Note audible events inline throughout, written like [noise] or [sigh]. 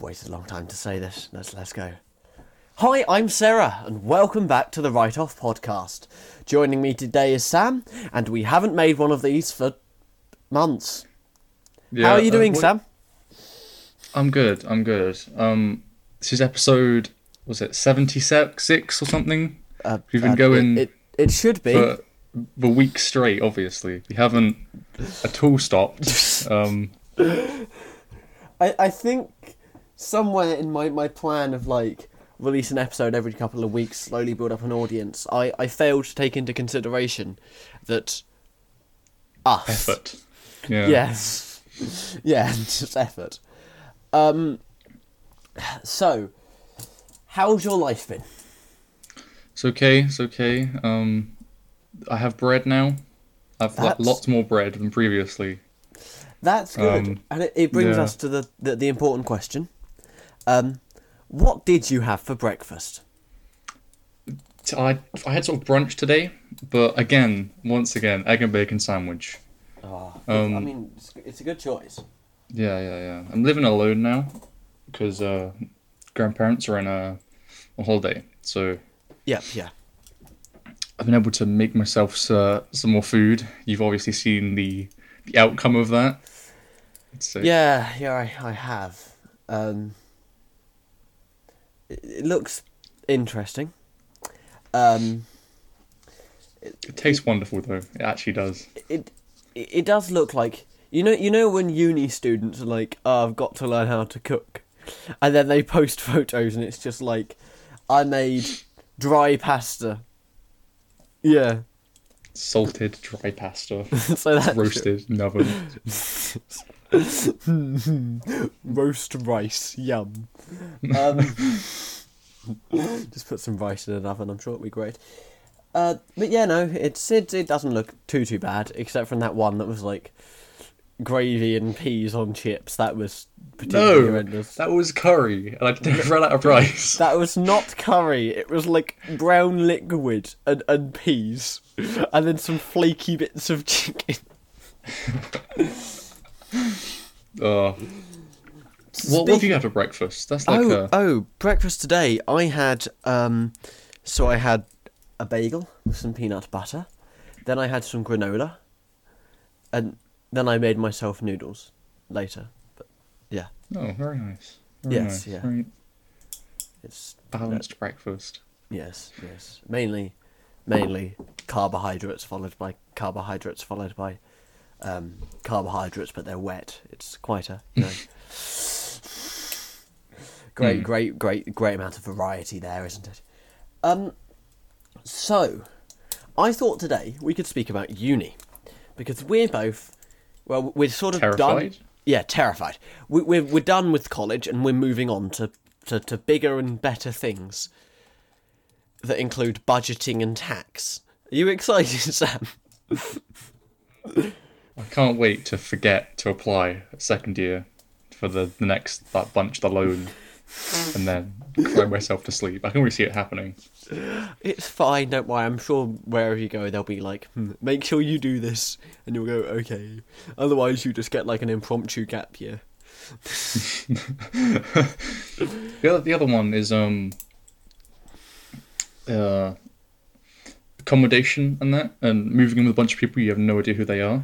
I've waited a long time to say this. Let's let's go. Hi, I'm Sarah, and welcome back to the Wright Off Podcast. Joining me today is Sam, and we haven't made one of these for months. How are you uh, doing, what- Sam? I'm good. I'm good. Um, this is episode was it seventy six or something? Uh, We've been uh, going It, it, it should be. for the week straight. Obviously, we haven't at all stopped. [laughs] Um, I, I think somewhere in my, my plan of like release an episode every couple of weeks, slowly build up an audience, I, I failed to take into consideration that us. effort. Yeah. Yes. yeah, [laughs] just effort. Um so how's your life been? It's okay. It's okay. Um, I have bread now. I've got lots more bread than previously. That's good. Um, and it, it brings yeah. us to the, the, the important question. Um what did you have for breakfast? I I had sort of brunch today, but again, once again, egg and bacon sandwich. Oh, Um, I mean, it's, it's a good choice. Yeah, yeah, yeah. I'm living alone now because uh, grandparents are on a, a holiday, so Yep, yeah. I've been able to make myself uh, some more food. You've obviously seen the the outcome of that. Uh, Yeah, yeah, I, I have. Um, it, it looks interesting. Um, It tastes wonderful though. It actually does. it, it it does look like you know you know when uni students are like, oh, I've got to learn how to cook, and then they post [laughs] photos and it's just like, I made dry pasta. Yeah, Salted dry pasta, [laughs] so that's roasted in oven. [laughs] [laughs] roast rice, yum. Um, just put some rice in an oven. I'm sure it'll be great. Uh, but yeah, no, it's it. It doesn't look too too bad, except from that one that was like gravy and peas on chips. That was particularly No, horrendous. that was curry, and I run out of [laughs] rice. That was not curry. It was like brown liquid and, and peas, and then some flaky bits of chicken. [laughs] Uh, what, what have you had for breakfast? That's like oh, a oh, breakfast today. I had um, so I had a bagel with some peanut butter. Then I had some granola, and then I made myself noodles later. But yeah, oh, very nice. Very Yes, nice. yeah. Very it's balanced breakfast. yes, yes. Mainly, mainly carbohydrates followed by carbohydrates followed by um, carbohydrates, but they're wet. It's quite a you know, [laughs] great, Hmm. great, great, great amount of variety there, isn't it? Um, so I thought today we could speak about uni because we're both well, we're sort of done. Yeah, terrified. We, we're we're done with college and we're moving on to, to, to bigger and better things that include budgeting and tax. Are you [laughs] excited, Sam? [laughs] I can't wait to forget to apply at second year for the, the next that bunch, the loan, and then cry myself to sleep. I can already see it happening. It's fine, don't worry. I'm sure wherever you go, they'll be like, hmm, make sure you do this. And you'll go, okay. Otherwise, you just get like an impromptu gap year. [laughs] The other, the other one is um uh accommodation and that, and moving in with a bunch of people you have no idea who they are,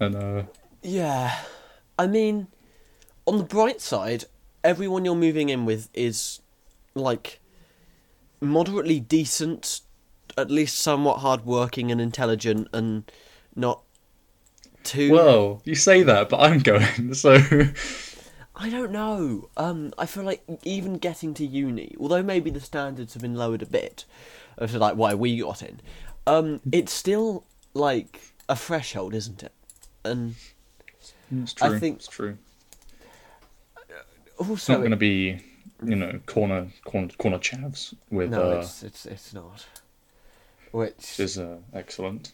and uh Yeah. I mean, on the bright side, everyone you're moving in with is like moderately decent, at least somewhat hardworking and intelligent, and not too. well, you say that, but I'm going, [laughs] so I don't know. Um, I feel like even getting to uni, although maybe the standards have been lowered a bit, as to like why we got in, um, it's still like a threshold, isn't it? And it's true. I think- it's true. Also, It's not going to be, you know, corner corner corner chavs with no, uh, it's it's it's not. Which which is uh, excellent.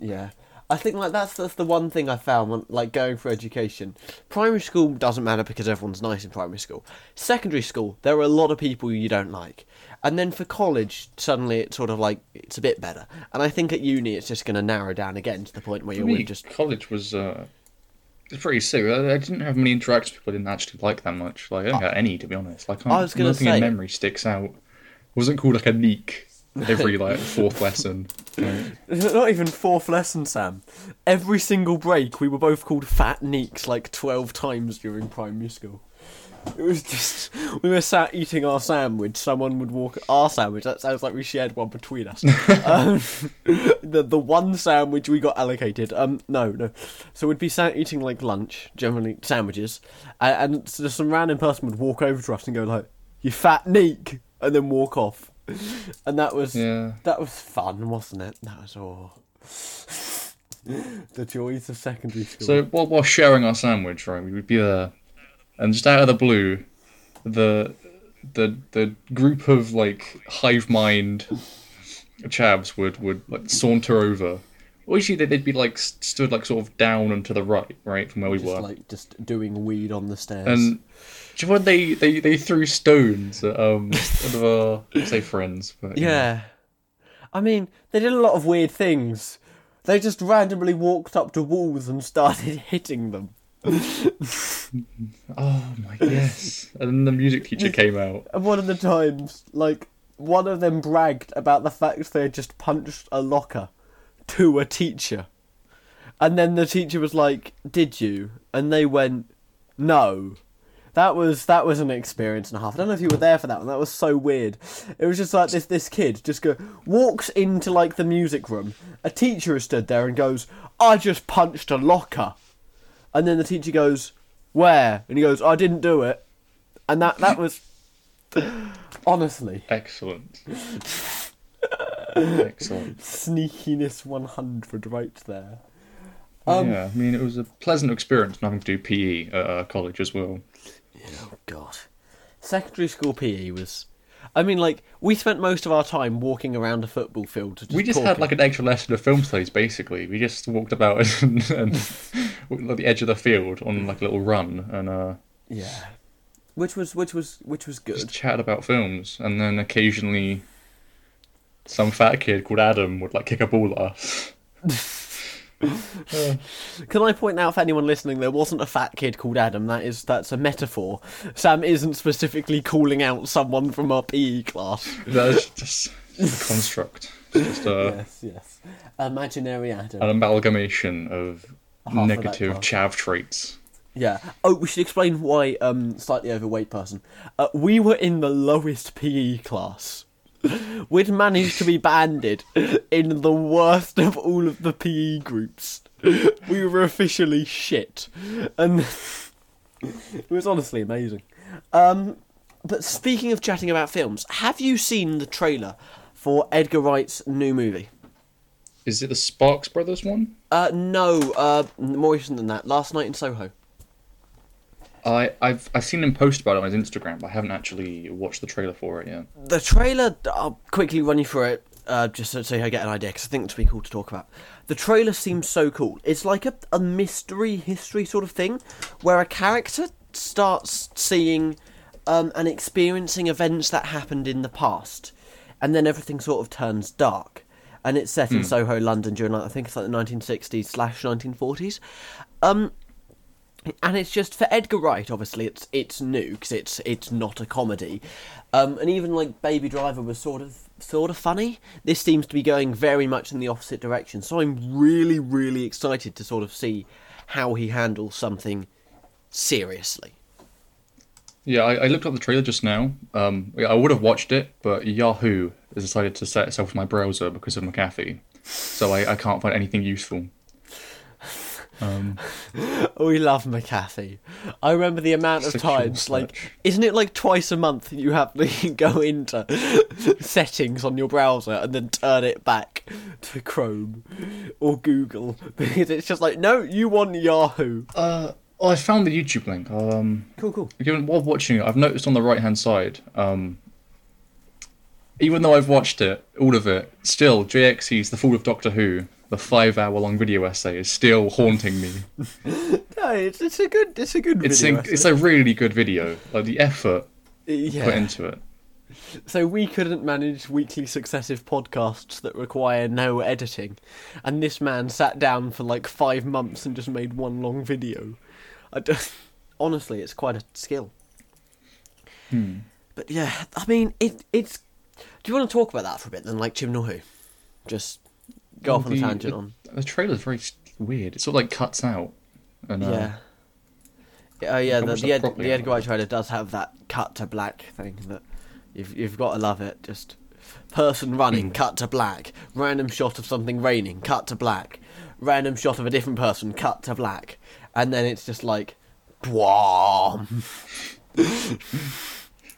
Yeah, I think like that's that's the one thing I found when like going for education. Primary school doesn't matter because everyone's nice in primary school. Secondary school, there are a lot of people you don't like, and then for college, suddenly it's sort of like it's a bit better. And I think at uni, it's just going to narrow down again to the point where you're just college was uh, It's pretty sick. I, I didn't have many interactions with people I didn't actually like that much. Like I don't got any to be honest. Like I was gonna nothing say- in memory sticks out. wasn't called like a neek every [laughs] like fourth lesson. Like, [laughs] Not even fourth lesson, Sam. Every single break, we were both called fat neeks like 12 times during primary school. [laughs] It was just, we were sat eating our sandwich, someone would walk, our sandwich, that sounds like we shared one between us. [laughs] um, [laughs] the, the one sandwich we got allocated, um, no, no. So we'd be sat eating like lunch, generally sandwiches, and, and so some random person would walk over to us and go like, you fat neek, and then walk off. And that was, yeah. that was fun, wasn't it? That was all. the joys of secondary school. So while while sharing our sandwich, right, we would be there, and just out of the blue, the the the group of like hive mind chavs would would like saunter over. Well, usually they- they'd be like stood like sort of down and to the right, right from where we just were. like just doing weed on the stairs. And do you know when they, they, they threw stones at um [laughs] one of our say friends, but you know. yeah, I mean, they did a lot of weird things. They just randomly walked up to walls and started [laughs] hitting them. Oh my yes. And then the music teacher came out. And one of the times, like, one of them bragged about the fact they had just punched a locker to a teacher. And then the teacher was like, Did you? And they went, No. That was that was an experience and a half. I don't know if you were there for that one. That was so weird. It was just like this this kid just go walks into like the music room. A teacher has stood there and goes, I just punched a locker. And then the teacher goes, Where? And he goes, I didn't do it. And that that was [laughs] honestly Excellent. [laughs] Excellent. sneakiness 100 right there. Um, yeah, I mean, it was a pleasant experience not having to do PE at uh, college as well. Oh god. Secondary school PE was I mean like we spent most of our time walking around a football field to just we just had like an extra lesson of film studies, basically. We just walked about [laughs] and, and [laughs] at the edge of the field on like a little run and uh, yeah. Which was which was which was good. just chatted about films. And then occasionally, some fat kid called Adam would like kick a ball at us. [laughs] [laughs] Can I point out for anyone listening there wasn't a fat kid called Adam, that is that's a metaphor. Sam isn't specifically calling out someone from our PE class. That's just a construct. It's just a, Yes, yes. Imaginary Adam. an amalgamation of Half negative class. chav traits. Yeah. Oh, we should explain why um slightly overweight person. Uh, we were in the lowest PE class. We'd managed to be banded in the worst of all of the PE groups. We were officially shit, and [laughs] it was honestly amazing. Um, but speaking of chatting about films, have you seen the trailer for Edgar Wright's new movie? Is it the Sparks Brothers one? Uh, no, uh, more recent than that. Last night in Soho. I, I've I've seen him post about it on his Instagram, but I haven't actually watched the trailer for it yet. the trailer i'll quickly run you through it uh, just so, so you get an idea because i think it's be cool to talk about. The trailer seems so cool. It's like a, a mystery history sort of thing where a character starts seeing um, and experiencing events that happened in the past and then everything sort of turns dark. And it's set in soho london during like, i think it's like the 1960s slash 1940s um, and it's just for Edgar Wright. Obviously, it's it's new because it's it's not a comedy, um, and even like Baby Driver was sort of sort of funny. This seems to be going very much in the opposite direction. So I'm really really excited to sort of see how he handles something seriously. Yeah, I, I looked up the trailer just now. Um, I would have watched it, but Yahoo has decided to set itself my browser because of McAfee, so I, I can't find anything useful. Um, [laughs] We love McAfee. I remember the amount of Secure times, like, search. isn't it like twice a month you have to [laughs] go into [laughs] settings on your browser and then turn it back to Chrome or Google because it's just like, no, you want Yahoo. uh, oh, I found the YouTube link. Um, Cool, cool. Given while watching it, I've noticed on the right hand side, um, even though I've watched it, all of it, still JXE's The Fall of Doctor Who, the five hour long video essay, is still haunting me. [laughs] No, it's, it's a good, it's a good It's in, it's a really good video. Like the effort yeah. put into it. So we couldn't manage weekly successive podcasts that require no editing, and this man sat down for like five months and just made one long video. I d- [laughs] honestly, it's quite a skill. Hmm. But yeah, I mean, it it's. Do you want to talk about that for a bit? Then, like Chibnall Who, just go off on a tangent the- on. The trailer's very weird. It sort of like cuts out. And, uh, Yeah. Oh yeah, the the, Ed, the Edgar Wright trailer does have that cut to black thing that you've you've got to love it. Just person running, cut to black. Random shot of something raining, cut to black. Random shot of a different person, cut to black, and then it's just like, Bwam. [laughs]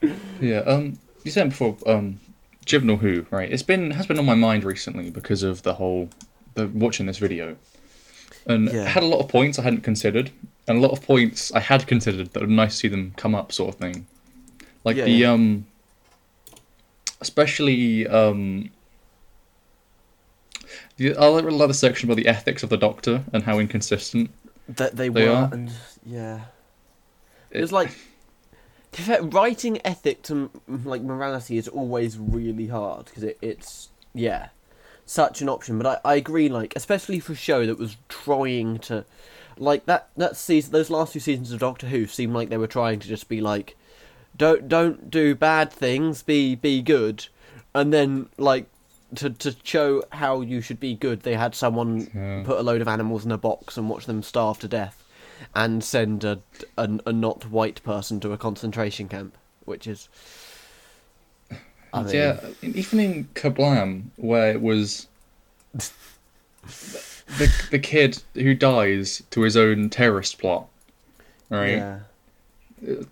[laughs] Yeah, um, you said before, um, Chibnall Who, right? It's been has been on my mind recently because of the whole the watching this video, and Yeah. I had a lot of points I hadn't considered, and a lot of points I had considered that would nice to see them come up, sort of thing. Like Yeah, the yeah. um, especially um. The, I like really like the section about the ethics of the Doctor and how inconsistent. that they, They were, are. and yeah, it was like. Writing ethics and mm, like morality is always really hard because it, it's yeah, such an option. But I, I agree, like especially for a show that was trying to, like that that season, those last two seasons of Doctor Who seemed like they were trying to just be like, don't don't do bad things, be be good, and then like to to show how you should be good, they had someone Yeah. put a load of animals in a box and watch them starve to death, and send a a, a not white person to a concentration camp, which is. I mean, yeah, even in Kerblam, where it was [laughs] the the kid who dies to his own terrorist plot, right? yeah.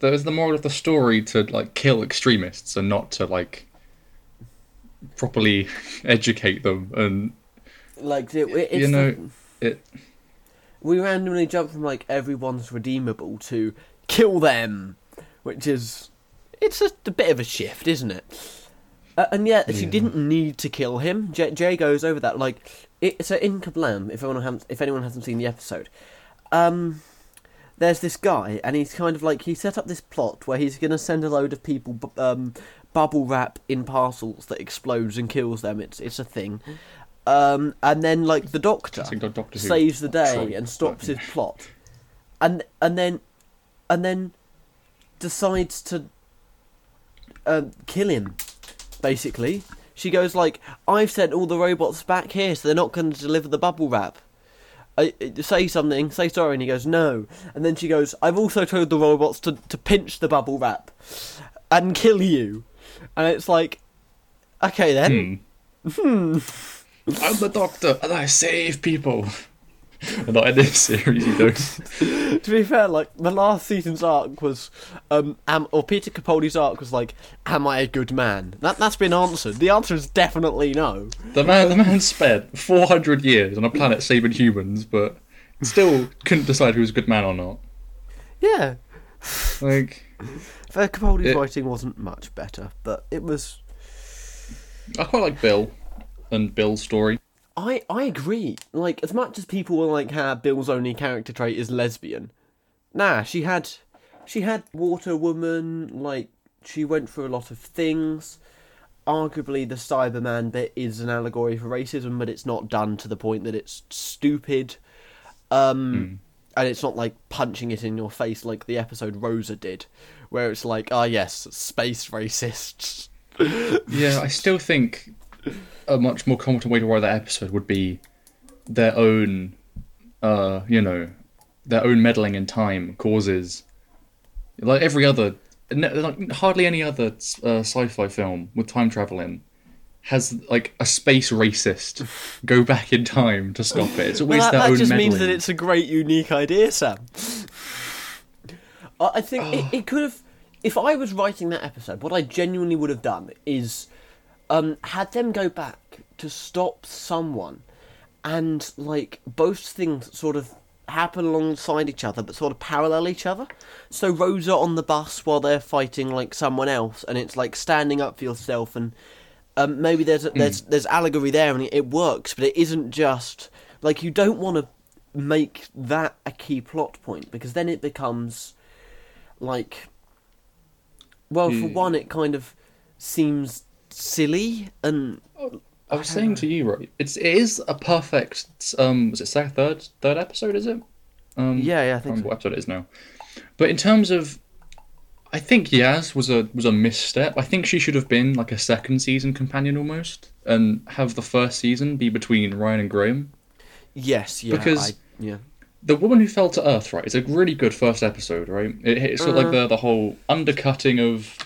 There's the moral of the story to like kill extremists and not to like properly [laughs] educate them and Like it, you know the- it. We randomly jump from like everyone's redeemable to kill them, which is it's just a bit of a shift, isn't it? Uh, and yet, she didn't need to kill him. Jay, Jay goes over that like it, so in Kerblam. If anyone hasn't, if anyone hasn't seen the episode, um, there's this guy, and he's kind of like he set up this plot where he's going to send a load of people um, bubble wrap in parcels that explodes and kills them. It's it's a thing. Um, and then like the doctor I think the Doctor saves the day and stops his plot, and and then and then decides to um, kill him. Basically, she goes like, "I've sent all the robots back here, so they're not going to deliver the bubble wrap." I, I- say something, say sorry, and he goes no. And then she goes, "I've also told the robots to to pinch the bubble wrap and kill you." And it's like, okay then. Hmm. I'm the Doctor and I save people. Not in this series, you don't. to be fair, like the last season's arc was, um, am, or Peter Capaldi's arc was like, "Am I a good man?" That that's been answered. The answer is definitely no. The man, the man spent 400 years on a planet saving humans, but still couldn't decide who was a good man or not. Yeah, Like, fair Capaldi's It- writing wasn't much better, but it was. I quite like Bill and Bill's story. I I agree. Like as much as people were like, "Ha, Bill's only character trait is lesbian." Nah, she had, she had Water Woman. Like she went through a lot of things. Arguably, the Cyberman bit is an allegory for racism, but it's not done to the point that it's stupid. Um, and it's not like punching it in your face like the episode Rosa did, where it's like, ah, yes, space racists. Yeah, I [laughs] still think a much more competent way to write that episode would be their own, uh, you know, their own meddling in time causes, like every other, like hardly any other uh, sci-fi film with time travel in has like a space racist [laughs] go back in time to stop it. It's always Well, that, their that own just meddling. means that it's a great, unique idea, Sam. I I think it, [sighs] it could have. If I was writing that episode, what I genuinely would have done is um, had them go back to stop someone, and like both things sort of happen alongside each other, but sort of parallel each other. So Rosa on the bus while they're fighting like someone else, and it's like standing up for yourself and um, maybe there's there's there's allegory there and it, works, but it isn't just like you don't want to make that a key plot point because then it becomes like well, for Hmm. one, it kind of seems silly and I was saying to you, right? It's it is a perfect. Um, was it second, third, third episode? Is it? Um, yeah, yeah, I I think can't so. what episode it is now. But in terms of, I think Yaz was a was a misstep. I think she should have been like a second season companion almost, and have the first season be between Ryan and Graham. yes, yeah, because- I, yeah, The woman who fell to Earth, right? It's a really good first episode, right? It, it's sort of like the the whole undercutting of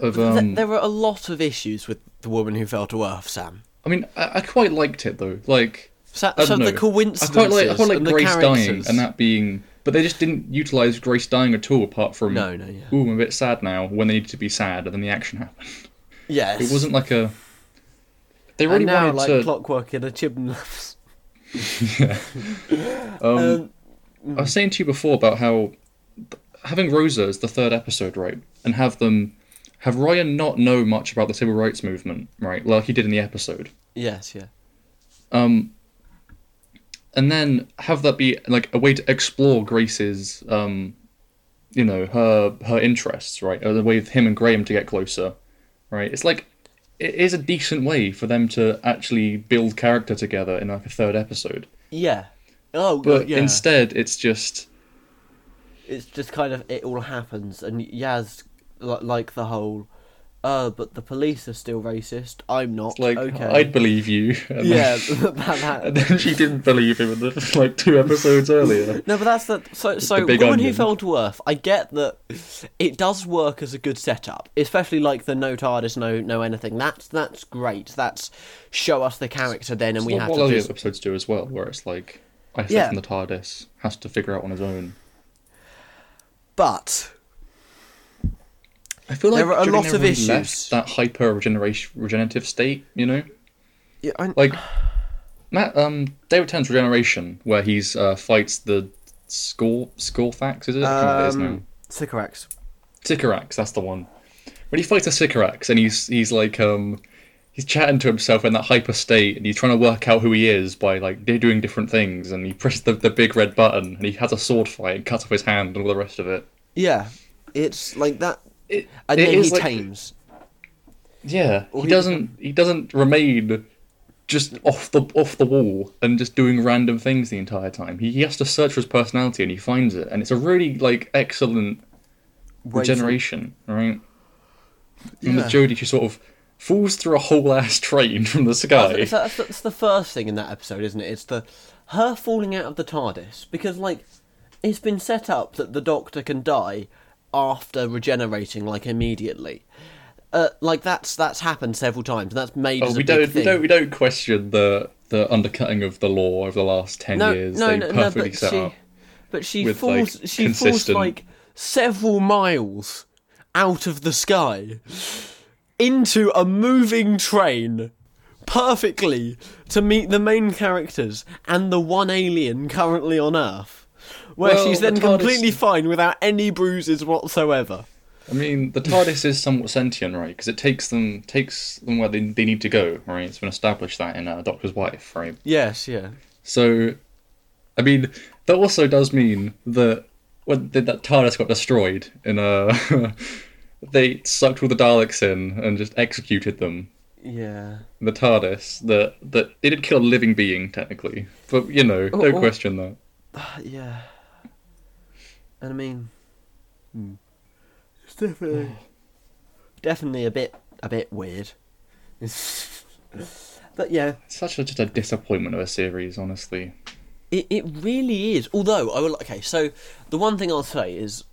of um. there were a lot of issues with the woman who fell to Earth, Sam. I mean, I, I quite liked it though. Like So, I so the know. coincidences I quite like I quite like Grace dying and that being, but they just didn't utilize Grace dying at all. Apart from No, no, yeah. ooh, I'm a bit sad now when they needed to be sad, and then the action happened. Yes, It wasn't like a. They really and now, wanted like to. clockwork in a chimney. [laughs] um, um, I was saying to you before about how having Rosa as the third episode, right, and have them have Ryan not know much about the civil rights movement, right, like he did in the episode. yes, yeah, um, and then have that be like a way to explore Grace's, um, you know, her her interests, right? Or the way of him and Graham to get closer, right? It's like it is a decent way for them to actually build character together in like a third episode. yeah. Oh, But yeah. instead, it's just it's just kind of it all happens, and Yaz like the whole. Uh, but the police are still racist. I'm not. like okay. I'd believe you. [laughs] And yeah, Then, [laughs] that, that, [laughs] and then she didn't believe him in the, like two episodes earlier. No, but that's the so so the woman who fell to earth. I get that it does work as a good setup, especially like the no TARDIS, no no anything. That's that's great. That's show us the character then, and we What have what to other just episodes do as well, where it's like Isaac Yeah. the TARDIS has to figure out on his own. But I feel like There are a lot of issues. left that hyper regeneration regenerative state, you know, yeah, I, like Matt um David Tennant's regeneration, where he's uh, fights the Skull Skullfax, is it? I don't know what it is now. um, Sycorax. Sycorax, that's the one. When he fights a Sycorax and he's he's like um he's chatting to himself in that hyper state and he's trying to work out who he is by like they're doing different things and he presses the, the big red button and he has a sword fight and cuts off his hand and all the rest of it. Yeah, it's like that, It, and it then he like- tames. Yeah, he he- doesn't. He doesn't remain just off the off the wall and just doing random things the entire time. He, he has to search for his personality and he finds it, and it's a really like excellent to- regeneration, right? And with Yeah. Jodie, she sort of falls through a whole ass train from the sky. That's, that's, that's the first thing in that episode, isn't it? It's the her falling out of the TARDIS because, like, it's been set up that the Doctor can die after regenerating, like immediately. Uh, like that's that's happened several times, and that's made oh, as a we don't, we don't, we don't question the the undercutting of the law over the last ten no, years. no, they no, no, perfectly but set she, up. but she falls, like, she falls like several miles out of the sky into a moving train perfectly to meet the main characters and the one alien currently on Earth. Where Well, she's the then TARDIS completely fine without any bruises whatsoever. I mean, the TARDIS is somewhat sentient, right? Because it takes them takes them where they, they need to go, right? It's been established that in uh, Doctor's Wife, right? Yes, yeah. So, I mean, that also does mean that when the, that TARDIS got destroyed in uh, [laughs] they sucked all the Daleks in and just executed them. Yeah. The TARDIS that that they did kill a living being technically, but you know, Oh, don't oh. question that. [sighs] Yeah. And I mean, hmm. it's definitely, definitely a bit, a bit weird. [laughs] but yeah, It's such a just a disappointment of a series, honestly. it, it really is. Although I will. Okay, so the one thing I'll say is,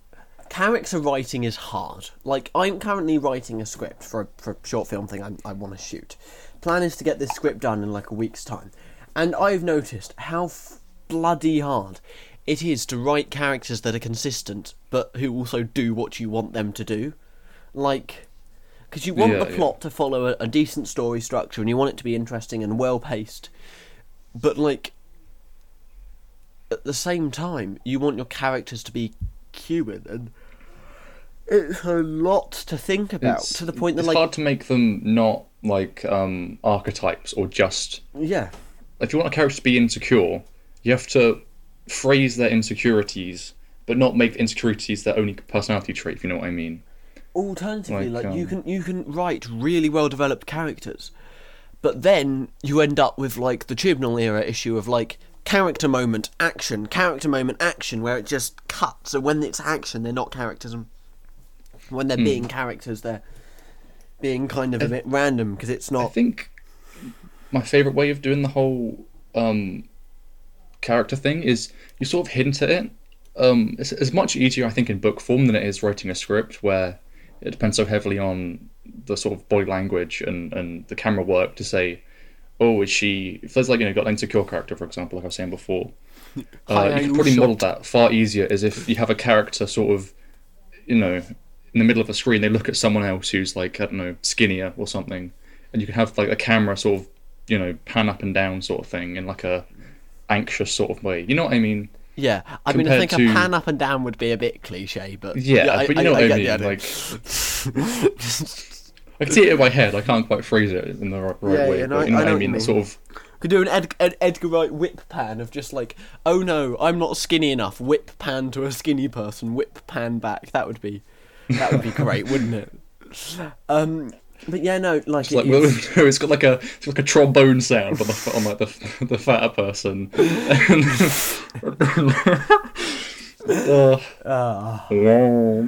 character writing is hard. Like I'm currently writing a script for a, for a short film thing I, I want to shoot. Plan is to get this script done in like a week's time, and I've noticed how f- bloody hard it is to write characters that are consistent, but who also do what you want them to do. Like, because you want Yeah, the yeah. plot to follow a, a decent story structure, and you want it to be interesting and well paced. But like, at the same time, you want your characters to be human, and it's a lot to think about. It's- to the point that, it's like, hard to make them not like um, archetypes or just yeah, if you want a character to be insecure, you have to phrase their insecurities, but not make insecurities their only personality trait. If you know what I mean. alternatively, Like, like, you um, can you can write really well developed characters, but then you end up with like the Chibnall era issue of like character moment action, character moment action, where it just cuts. So when it's action, they're not characters, and when Hmm. they're being characters, they're being kind of a bit random because it's not. I think my favorite way of doing the whole um, character thing is you sort of hint at it. Um, it's, it's much easier, I think, in book form than it is writing a script, where it depends so heavily on the sort of body language and, and the camera work to say, oh, is she? If there's like you know got an insecure character, for example, like I was saying before, [laughs] uh, you can probably model that far easier as if you have a character sort of, you know, in the middle of a screen, they look at someone else who's like I don't know skinnier or something, and you can have like a camera sort of, you know, pan up and down sort of thing in like a anxious sort of way. You know what I mean? Yeah, I mean, I compared think a pan up and down would be a bit cliche, but Yeah, but you know what I, get mean. idea. like, [laughs] I can see it in my head. I can't quite phrase it in the right, right Yeah, way, yeah, no, but you know I- I what I mean. mean. Sort of. Could do an Ed- Ed- Edgar Wright whip pan of just like, oh no, I'm not skinny enough. Whip pan to a skinny person. Whip pan back. That would be, that would be great, wouldn't it? [laughs] Um, but yeah, no, like, It's it like is- well, [laughs] it's got like a it's like a trombone sound on the on like the the fatter person. uh.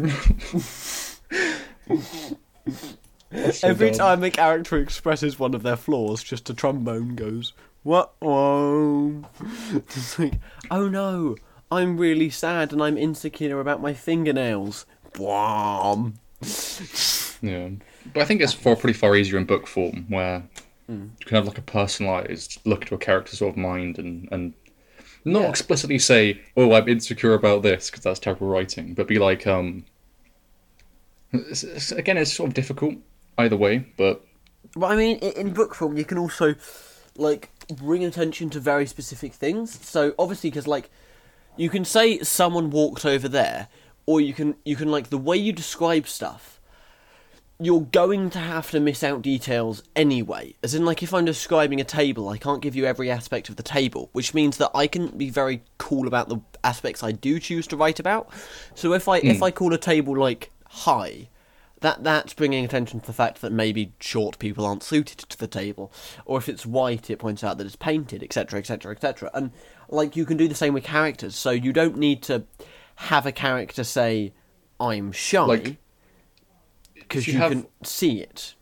That's so every dumb. time a character expresses one of their flaws, just a trombone goes, what? Oh, [laughs] it's like, oh no, I'm really sad and I'm insecure about my fingernails. Bwom. [laughs] Yeah, but I think it's far pretty far easier in book form where Hmm. you can have like a personalized look to a character's sort of mind and and not Yeah. explicitly say, "Oh, I'm insecure about this" because that's terrible writing, but be like, um, it's, it's- again, it's sort of difficult either way, but But I mean, i- in book form, you can also like bring attention to very specific things. So obviously, because like you can say someone walked over there, or you can you can like the way you describe stuff. You're going to have to miss out details anyway. As in, like, if I'm describing a table, I can't give you every aspect of the table, which means that I can be very cool about the aspects I do choose to write about. So if I if hmm. I call a table like high, that that's bringing attention to the fact that maybe short people aren't suited to the table, or if it's white, it points out that it's painted, etc., etc., etc. And like you can do the same with characters, so you don't need to have a character say, "I'm shy," Like, because you, you have- can see it.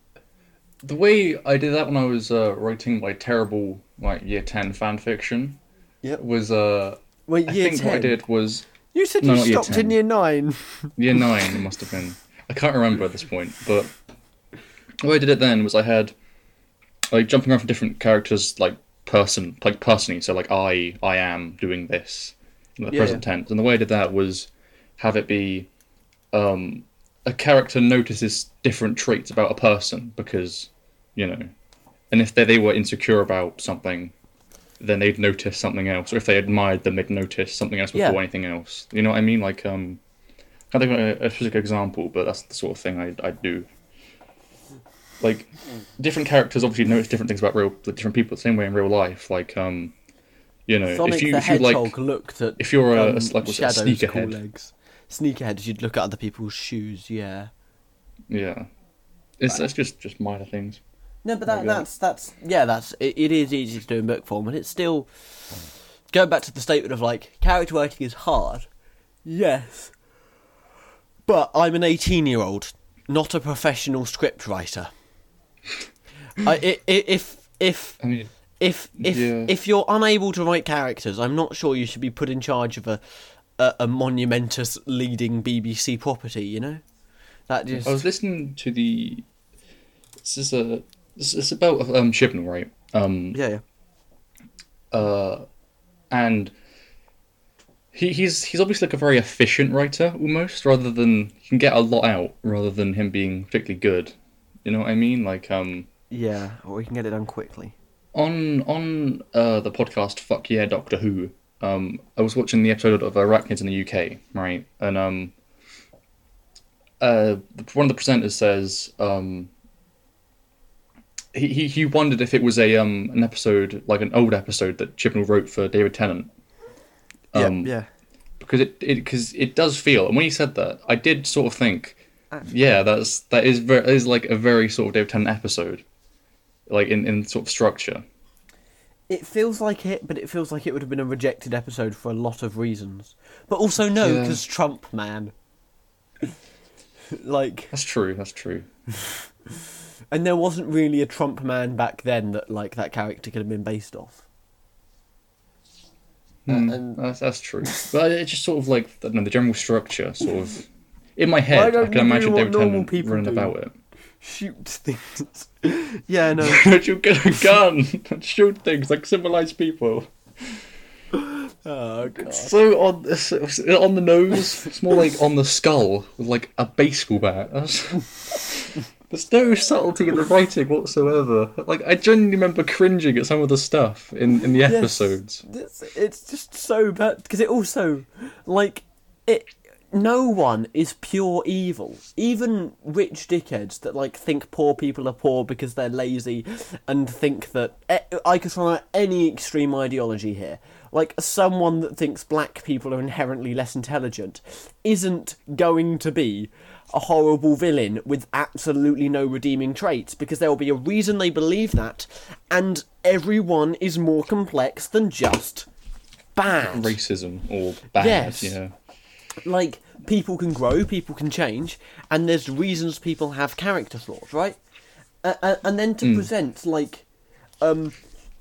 the way I did that when I was uh, writing my terrible like year ten fan fiction was uh, Wait, I think 10? what I did was You said No, you not year stopped in year nine. [laughs] Year nine, it must have been. I can't remember at this point, but the way I did it then was I had like jumping around from different characters, like person, like personally. So like I, I am doing this in the Yeah. present tense, and the way I did that was have it be um, a character notices different traits about a person because you know, and if they they were insecure about something. Then they'd notice something else, or if they admired them, they'd notice something else before Yeah. anything else. You know what I mean? Like, um, I think a, a specific example, but that's the sort of thing I I do. Like, different characters obviously notice different things about real different people. The same way in real life, like um, you know, Sonic if you if you like looked at if you're a, um, a like it, a cool sneakerhead. Sneakerheads, you'd look at other people's shoes. Yeah. yeah, it's that's just just minor things. No, but that, Okay. that's that's yeah, that's it, it is easy to do in book form, and it's still going back to the statement of like character writing is hard. Yes, but I'm an 18 year old, not a professional script writer. I, if if I mean, if if Yeah. if you're unable to write characters, I'm not sure you should be put in charge of a a, a monumentous leading BBC property. You know, that just I was listening to the. This is a. This is about um Chibnall, right? Um, yeah yeah. uh, and he, he's he's obviously like a very efficient writer almost, rather than he can get a lot out rather than him being particularly good. You know what I mean? Like um Yeah, or we can get it done quickly. on on uh, the podcast Fuck Yeah Doctor Who. Um, I was watching the episode of Arachnids in the UK, right? And um, uh, one of the presenters says um, he, he he wondered if it was a um an episode like an old episode that Chibnall wrote for David Tennant. Um, yeah. because it it because it does feel and when he said that I did sort of think actually. Yeah, that's that is very is like a very sort of David Tennant episode, like in in sort of structure. It feels like it, but it feels like it would have been a rejected episode for a lot of reasons. But also no, Yeah. because Trump, man. [laughs] like, That's true. That's true. [laughs] and there wasn't really a Trump man back then that like that character could have been based off. Hmm, and- that's that's true. But it's just sort of like I don't know the general structure, sort of in my head. I don't can imagine what David normal people running do? about it. Shoot things. [laughs] yeah, no. [laughs] Don't you get a gun and shoot things like civilized people? Oh god. So on it's- it's on the nose, it's more like on the skull with like a baseball bat. [laughs] There's no subtlety in the writing whatsoever. Like I genuinely remember cringing at some of the stuff in, in the Yes. episodes. It's, it's just so bad because it also like it no one is pure evil even rich dickheads that like think poor people are poor because they're lazy and think that eh, i could throw out any extreme ideology here like someone that thinks black people are inherently less intelligent isn't going to be a horrible villain with absolutely no redeeming traits because there will be a reason they believe that and everyone is more complex than just bad Racism or bad, Yes. yeah. Like people can grow, people can change, and there's reasons people have character flaws, right? Uh, and then to present like, um,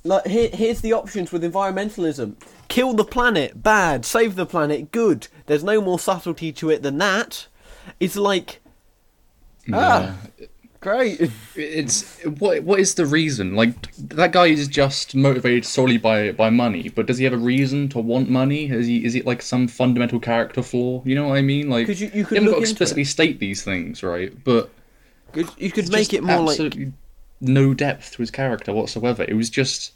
like here, here's the options with environmentalism: kill the planet, bad; save the planet, good. There's no more subtlety to it than that. It's like, ah, great. It's what what is the reason? Like that guy is just motivated solely by by money, but does he have a reason to want money? Is he is it like some fundamental character flaw? You know what I mean? Like 'Cause you- you could haven't got explicitly it. state these things, right? But You- You could make it more like no depth to his character whatsoever. It was just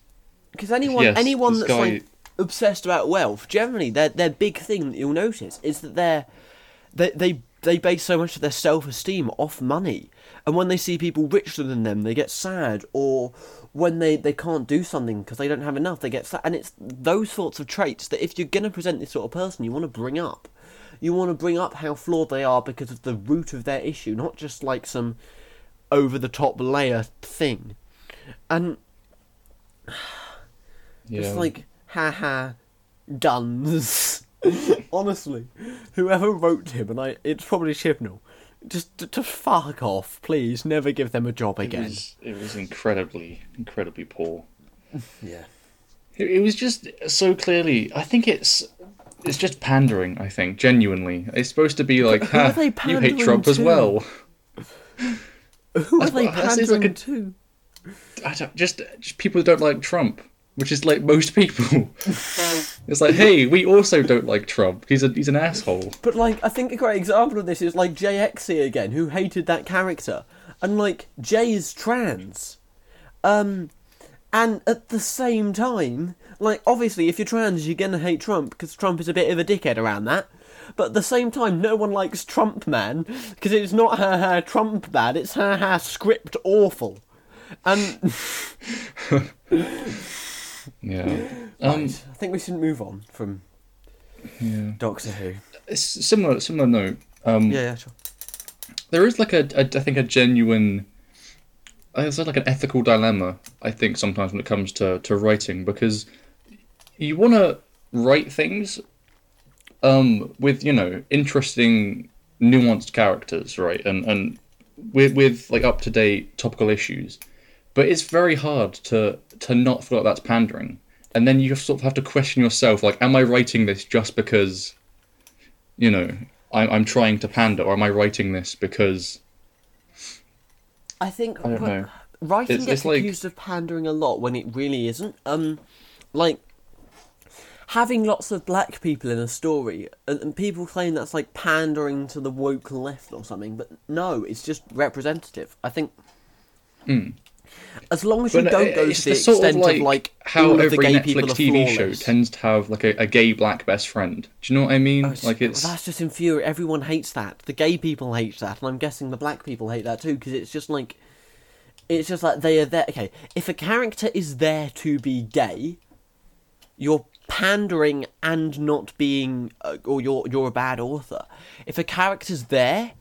Because anyone, Yes, anyone that's guy- like obsessed about wealth, generally their their big thing that you'll notice is that they're they they they base so much of their self esteem off money, and when they see people richer than them, they get sad, or when they they can't do something because they don't have enough, they get sad, and it's those sorts of traits that if you're gonna present this sort of person, you want to bring up. You want to bring up how flawed they are because of the root of their issue, not just like some over the top layer thing. And [sighs] yeah. Just like, haha, duns. [laughs] Honestly, whoever wrote him, and I, it's probably Chibnall. Just, to, to fuck off, please. Never give them a job it again. was, it was incredibly incredibly poor. [laughs] Yeah. It, it was just so clearly. I think it's it's just pandering. I think genuinely, it's supposed to be like, are ha, they you pandering hate Trump as well. Who are they That seems like pandering a- to? I don't, just, just people who don't like Trump, which is like most people. [laughs] it's like, hey, we also don't like Trump. He's a he's an asshole. But like, I think a great example of this is like JXE again, who hated that character, and like Jay is trans, um, and at the same time, like obviously, if you're trans, you're gonna hate Trump because Trump is a bit of a dickhead around that. But at the same time, no one likes Trump man because it's not ha ha Trump bad, it's her ha script awful. And [laughs] [laughs] Yeah. right, Um. I think we should move on from Yeah. Doctor Who. It's similar similar note. Um. Yeah, yeah, sure. there is like a, a I think a genuine it's like an ethical dilemma I think sometimes when it comes to to writing because you want to write things um with you know interesting nuanced characters right and and with with like up to date topical issues but it's very hard to to not feel like that's pandering and then you sort of have to question yourself like am I writing this just because you know I'm, I'm trying to pander or am I writing this because I think I don't know. writing It's- gets it's like- accused of pandering a lot when it really isn't. Um, like having lots of black people in a story, and, and people claim that's like pandering to the woke left or something. But no, it's just representative. I think. As long as you. But don't go to the, the sort extent of like, of like how all of the every gay Netflix TV show tends to have like a, a gay black best friend. Do you know what I mean? Oh, like it's that's just infuriating. Everyone hates that. The gay people hate that, and I'm guessing the black people hate that too because it's just like, it's just like they are there. Okay, if a character is there to be gay, you're pandering and not being, uh, or you're you're a bad author. If a character's there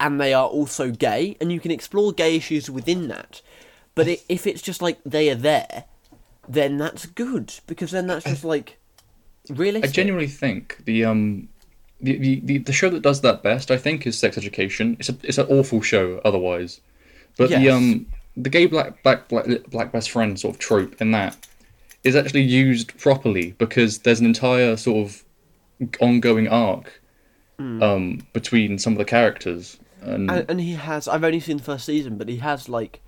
and they are also gay, and you can explore gay issues within that. But i if it's just like they are there, then that's good because then that's just like realistic. I genuinely think the um the, the, the, the show that does that best, I think, is Sex Education. It's a it's an awful show otherwise, but the um the gay black black black black best friend sort of trope in that is actually used properly because there's an entire sort of ongoing arc um between some of the characters and, and, and he has i've only seen the first season but he has like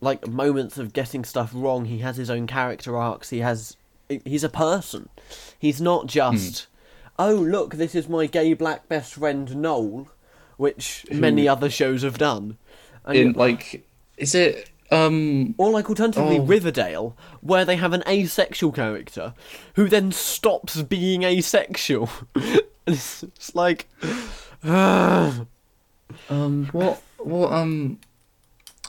like moments of getting stuff wrong. He has his own character arcs. He has he's a person. He's not just oh look this is my gay black best friend noel which many other shows have done. And in like is it um or like alternatively Oh. Riverdale, where they have an asexual character who then stops being asexual. It's, [laughs] it's like, [sighs] Um, what, what, um,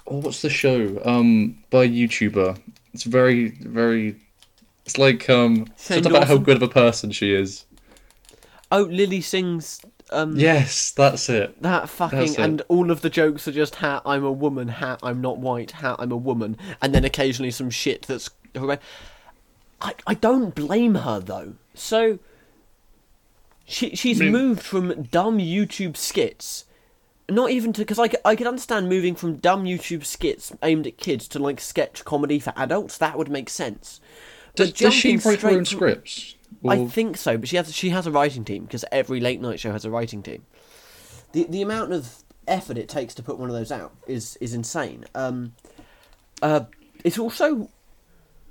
oh, what's the show? Um, by a YouTuber. It's very, very. It's like um, Shane it's about how good of a person she is. oh, Lilly Singh um Yes, that's it. that fucking, it. and all of the jokes are just "hat I'm a woman," "hat I'm not white," "hat I'm a woman," and then occasionally some shit that's. I I don't blame her though. So. She she's I mean- moved from dumb YouTube skits not even to because I, I could understand moving from dumb YouTube skits aimed at kids to like sketch comedy for adults. That would make sense. Does, does she write her own from- scripts? I think so, but she has she has a writing team because every late night show has a writing team. The the amount of effort it takes to put one of those out is is insane. Um, uh, it's also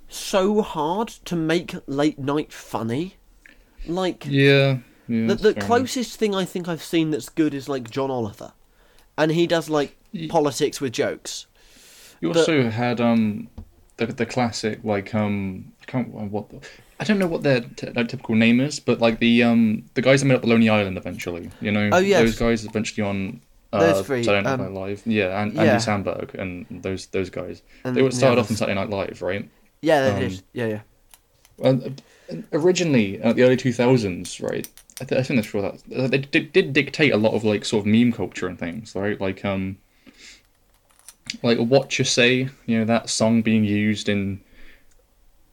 so hard to make late night funny. Like yeah, yeah. the, the closest thing I think I've seen that's good is like John Oliver, and he does like politics with jokes. You the- also had um, the the classic like um, I can't what the, I don't know what their t- like, typical name is, but like the um, the guys that made up the Lonely Island eventually. You know, Oh, yes. those guys eventually on. Uh, Those three, Saturday Night um, Live, yeah, and yeah. Andy Samberg and those those guys. And they were the started off on. Saturday Night Live, right? Yeah, they Um, did. Yeah, yeah. Uh, originally, at the early two thousands, right? I, th- I think that's true. That uh, they did, did dictate a lot of like sort of meme culture and things, right? Like um, like what you say, you know, that song being used in,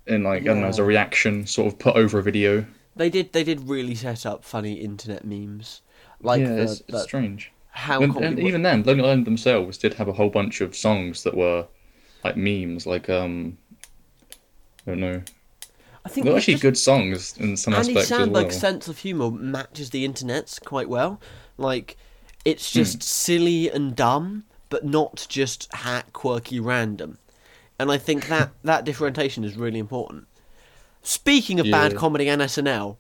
in like I don't know, as a reaction, sort of put over a video. They did. They did really set up funny internet memes, like yeah, the, it's, it's strange. how And, and even then, Lonely Island themselves did have a whole bunch of songs that were like memes, like um, I don't know. I think They're actually just- good songs in some Andy aspects as Samberg's well. sense of humor matches the internet's quite well. Like, it's Hmm. just silly and dumb, but not just hack quirky random. And I think that [laughs] that differentiation is really important. Speaking of bad comedy and SNL,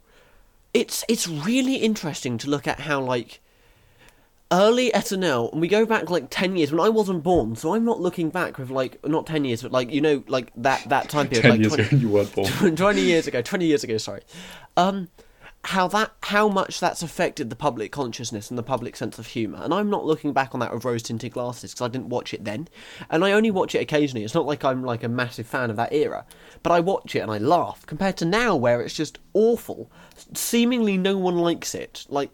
it's it's really interesting to look at how like early SNL, and we go back like ten years. When I wasn't born, so I'm not looking back with like not ten years, but like you know like that that time period, [laughs] Ten like years 20 ago, you weren't born. [laughs] 20 years ago 20 years ago sorry. Um how that how much that's affected the public consciousness and the public sense of humor and i'm not looking back on that with rose tinted glasses because i didn't watch it then. And i only watch it occasionally. It's not like i'm like a massive fan of that era. But i watch it and i laugh compared to now where it's just awful. Seemingly no one likes it. Like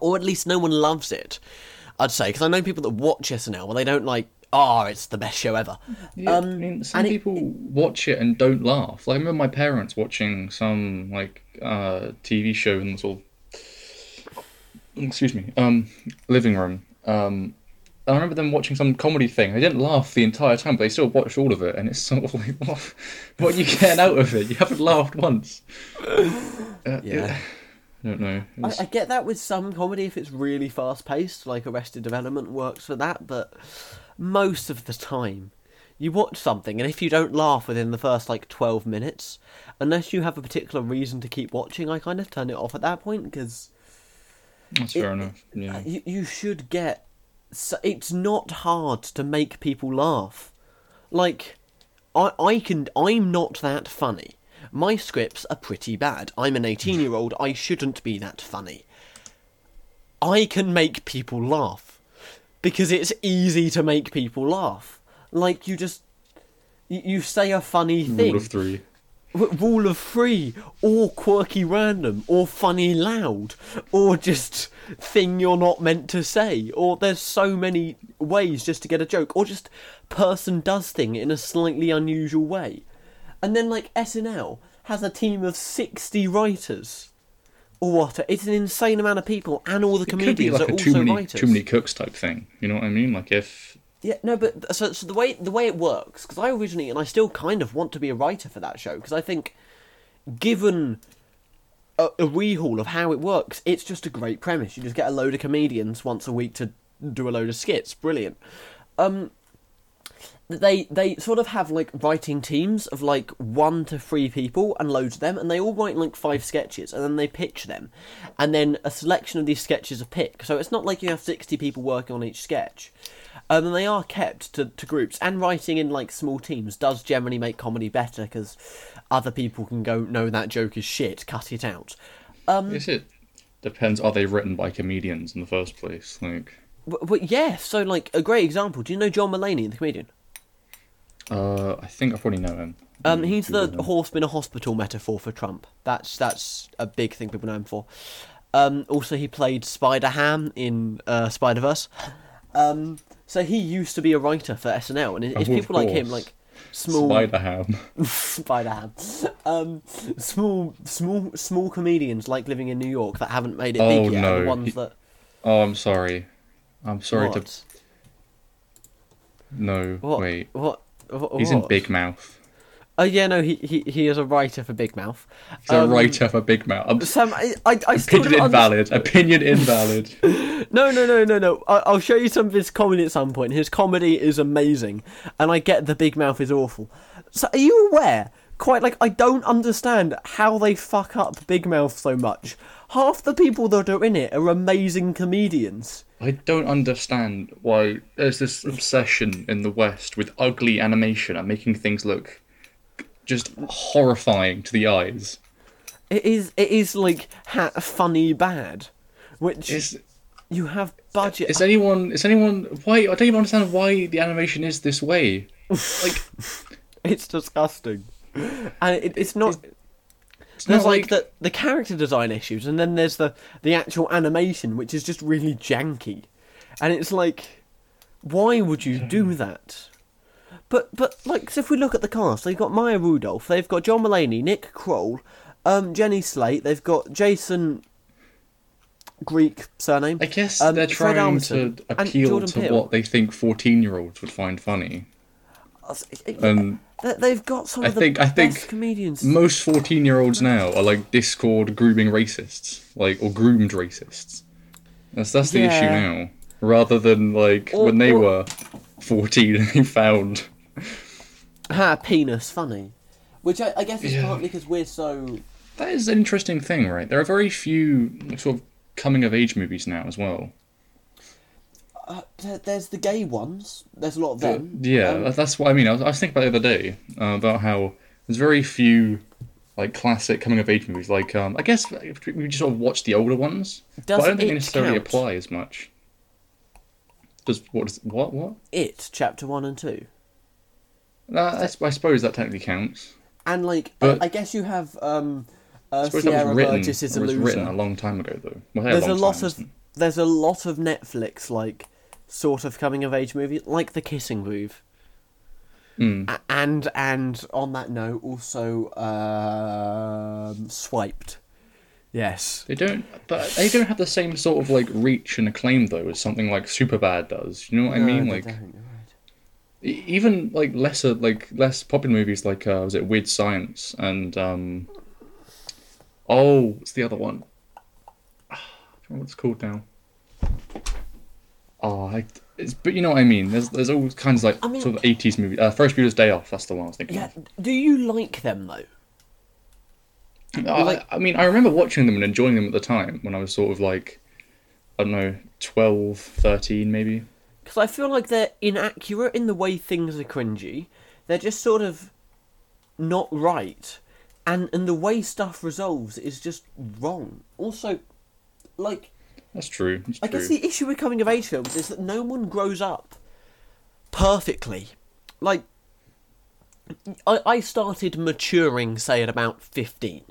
or at least no one loves it i'd say because i know people that watch snl but they don't like oh it's the best show ever Yeah, um I mean, some and it- people watch it and don't laugh. Like, I remember my parents watching some like uh, TV show in the sort of excuse me, um, living room. Um, I remember them watching some comedy thing. They didn't laugh the entire time, but they still watched all of it. And it's [laughs] sort of like, what, what are you getting out of it? You haven't laughed once. [laughs] Uh, Yeah. I don't know. I, I get that with some comedy if it's really fast paced, like Arrested Development works for that, but most of the time, you watch something and if you don't laugh within the first like 12 minutes, unless you have a particular reason to keep watching, I kind of turn it off at that point because That's it- fair enough. Yeah. Uh, you, you should get. So it's not hard to make people laugh. Like, I, I can. I'm not that funny. My scripts are pretty bad. I'm an 18 year old. I shouldn't be that funny. I can make people laugh because it's easy to make people laugh. Like you just you, say a funny thing. Rule of three. rule of three, or quirky random, or funny loud, or just thing you're not meant to say, or there's so many ways just to get a joke, or just person does thing in a slightly unusual way. And then like SNL has a team of 60 writers. Or what? It's an insane amount of people, and all the It could be comedians like are a too also many writers. too many cooks type thing. You know what I mean? Like if Yeah, no, but so, so the way the way it works, because I originally and I still kind of want to be a writer for that show, because I think, given a, a rehaul of how it works, it's just a great premise. You just get a load of comedians once a week to do a load of skits. Brilliant. Um, they they sort of have like writing teams of like one to three people and loads of them, and they all write like five sketches, and then they pitch them, and then a selection of these sketches are picked. So it's not like you have sixty people working on each sketch. Um, and they are kept to, to groups, and writing in like small teams does generally make comedy better because other people can go, no, that joke is shit, cut it out. Um, is it depends are they written by comedians in the first place? Like but, but yeah, so like a great example. Do you know John Mulaney, the comedian? Uh I think I probably know him. Um, he's the horse in a hospital metaphor for Trump. That's that's a big thing people know him for. Um, also, he played Spider Ham in uh, Spider Verse. Um, so he used to be a writer for SNL, and it's Oh, people like him, like small Spider Ham. [laughs] Spider Ham, um, small small small comedians like living in New York that haven't made it Oh, big yet. no. The ones He- that Oh, I'm sorry. I'm sorry what? to no. What? Wait, What? What? he's in? Big Mouth. Oh yeah, no, he he he is a writer for Big Mouth. He's a Um, writer for Big Mouth. I'm, Sam, I, I, I opinion don't understand- invalid. Opinion invalid. [laughs] No, no, no, no, no. I- I'll show you some of his comedy at some point. His comedy is amazing, and I get the Big Mouth is awful. So, are you aware? Quite like I don't understand how they fuck up Big Mouth so much. Half the people that are in it are amazing comedians. I don't understand why there's this obsession in the West with ugly animation and making things look just horrifying to the eyes. It is, it is like ha- funny bad, which Is you have budget. is anyone is anyone why I don't even understand why the animation is this way. [laughs] Like It's disgusting, and it, it's not. it's There's not like, the the character design issues, and then there's the the actual animation, which is just really janky, and it's like, why would you do that? But but like, so if we look at the cast, they've got Maya Rudolph, they've got John Mulaney, Nick Kroll, um, Jenny Slate, they've got Jason Greek surname. I guess um, they're trying Armisen, to appeal to Peele. what they think fourteen-year-olds would find funny. And They- They've got some I of the think- I think comedians. most fourteen-year-olds now are like Discord grooming racists, like or groomed racists. That's that's the issue now, rather than like Or- when they or- were fourteen and they found. [laughs] ha, penis, funny. Which I, I guess is Yeah. partly because we're so That is an interesting thing, right? There are very few sort of coming-of-age movies now as well. Uh, there's the gay ones. There's a lot of them. Yeah, Um, that's what I mean. I was, I was thinking about the other day uh, about how there's very few like classic coming of age movies. Like um, I guess we just sort of watch the older ones, Does but I don't think they necessarily count? apply as much. Does what? Does, what? What? It chapter one and two, Uh, I, I suppose that technically counts. and like But- I, I guess you have um, uh, I suppose that Sierra was written. Burgess is a loser. written a long time ago, though. Well, there's a long lot time, of there's a lot of Netflix like sort of coming of age movie like The Kissing Booth. Mm. A- And and on that note, also um, Swiped. Yes. They don't, but they don't have the same sort of like reach and acclaim though as something like Superbad does. You know what I mean? Like right. Even like lesser like less popular movies like uh was it weird science and um oh what's the other one [sighs] I don't know what it's called now oh I, it's but you know what i mean there's there's all kinds of like I mean- sort of 80s movies uh Ferris Bueller's day off that's the one i was thinking Yeah. Do you like them though? I, like- I mean i remember watching them and enjoying them at the time when i was sort of like i don't know 12 13 maybe Because I feel like they're inaccurate in the way things are cringy. They're just sort of not right, and and the way stuff resolves is just wrong. Also, like that's true that's I true guess the issue with coming of age films is that no one grows up perfectly. Like I, I started maturing, say, at about fifteen.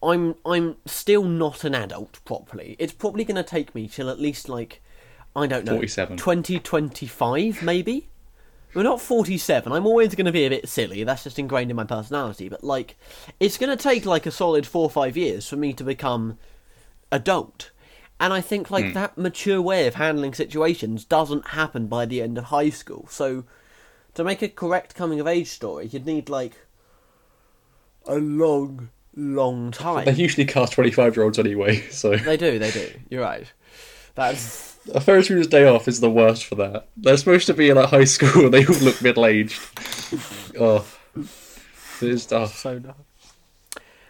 I'm I'm still not an adult properly. It's probably going to take me till at least like I don't know 47. 2025 maybe. We're not 47. I'm always going to be a bit silly. That's just ingrained in my personality. But like, it's going to take like a solid four or five years for me to become adult. And I think like that mature way of handling situations doesn't happen by the end of high school. So to make a correct coming of age story, you'd need like a long, long time. They usually cast 25 year olds anyway, [laughs] so. They do, they do. You're right. That's A Ferris Bueller's Day Off is the worst for that. They're supposed to be in like high school and they all look middle aged. Oh. It is tough. so dumb.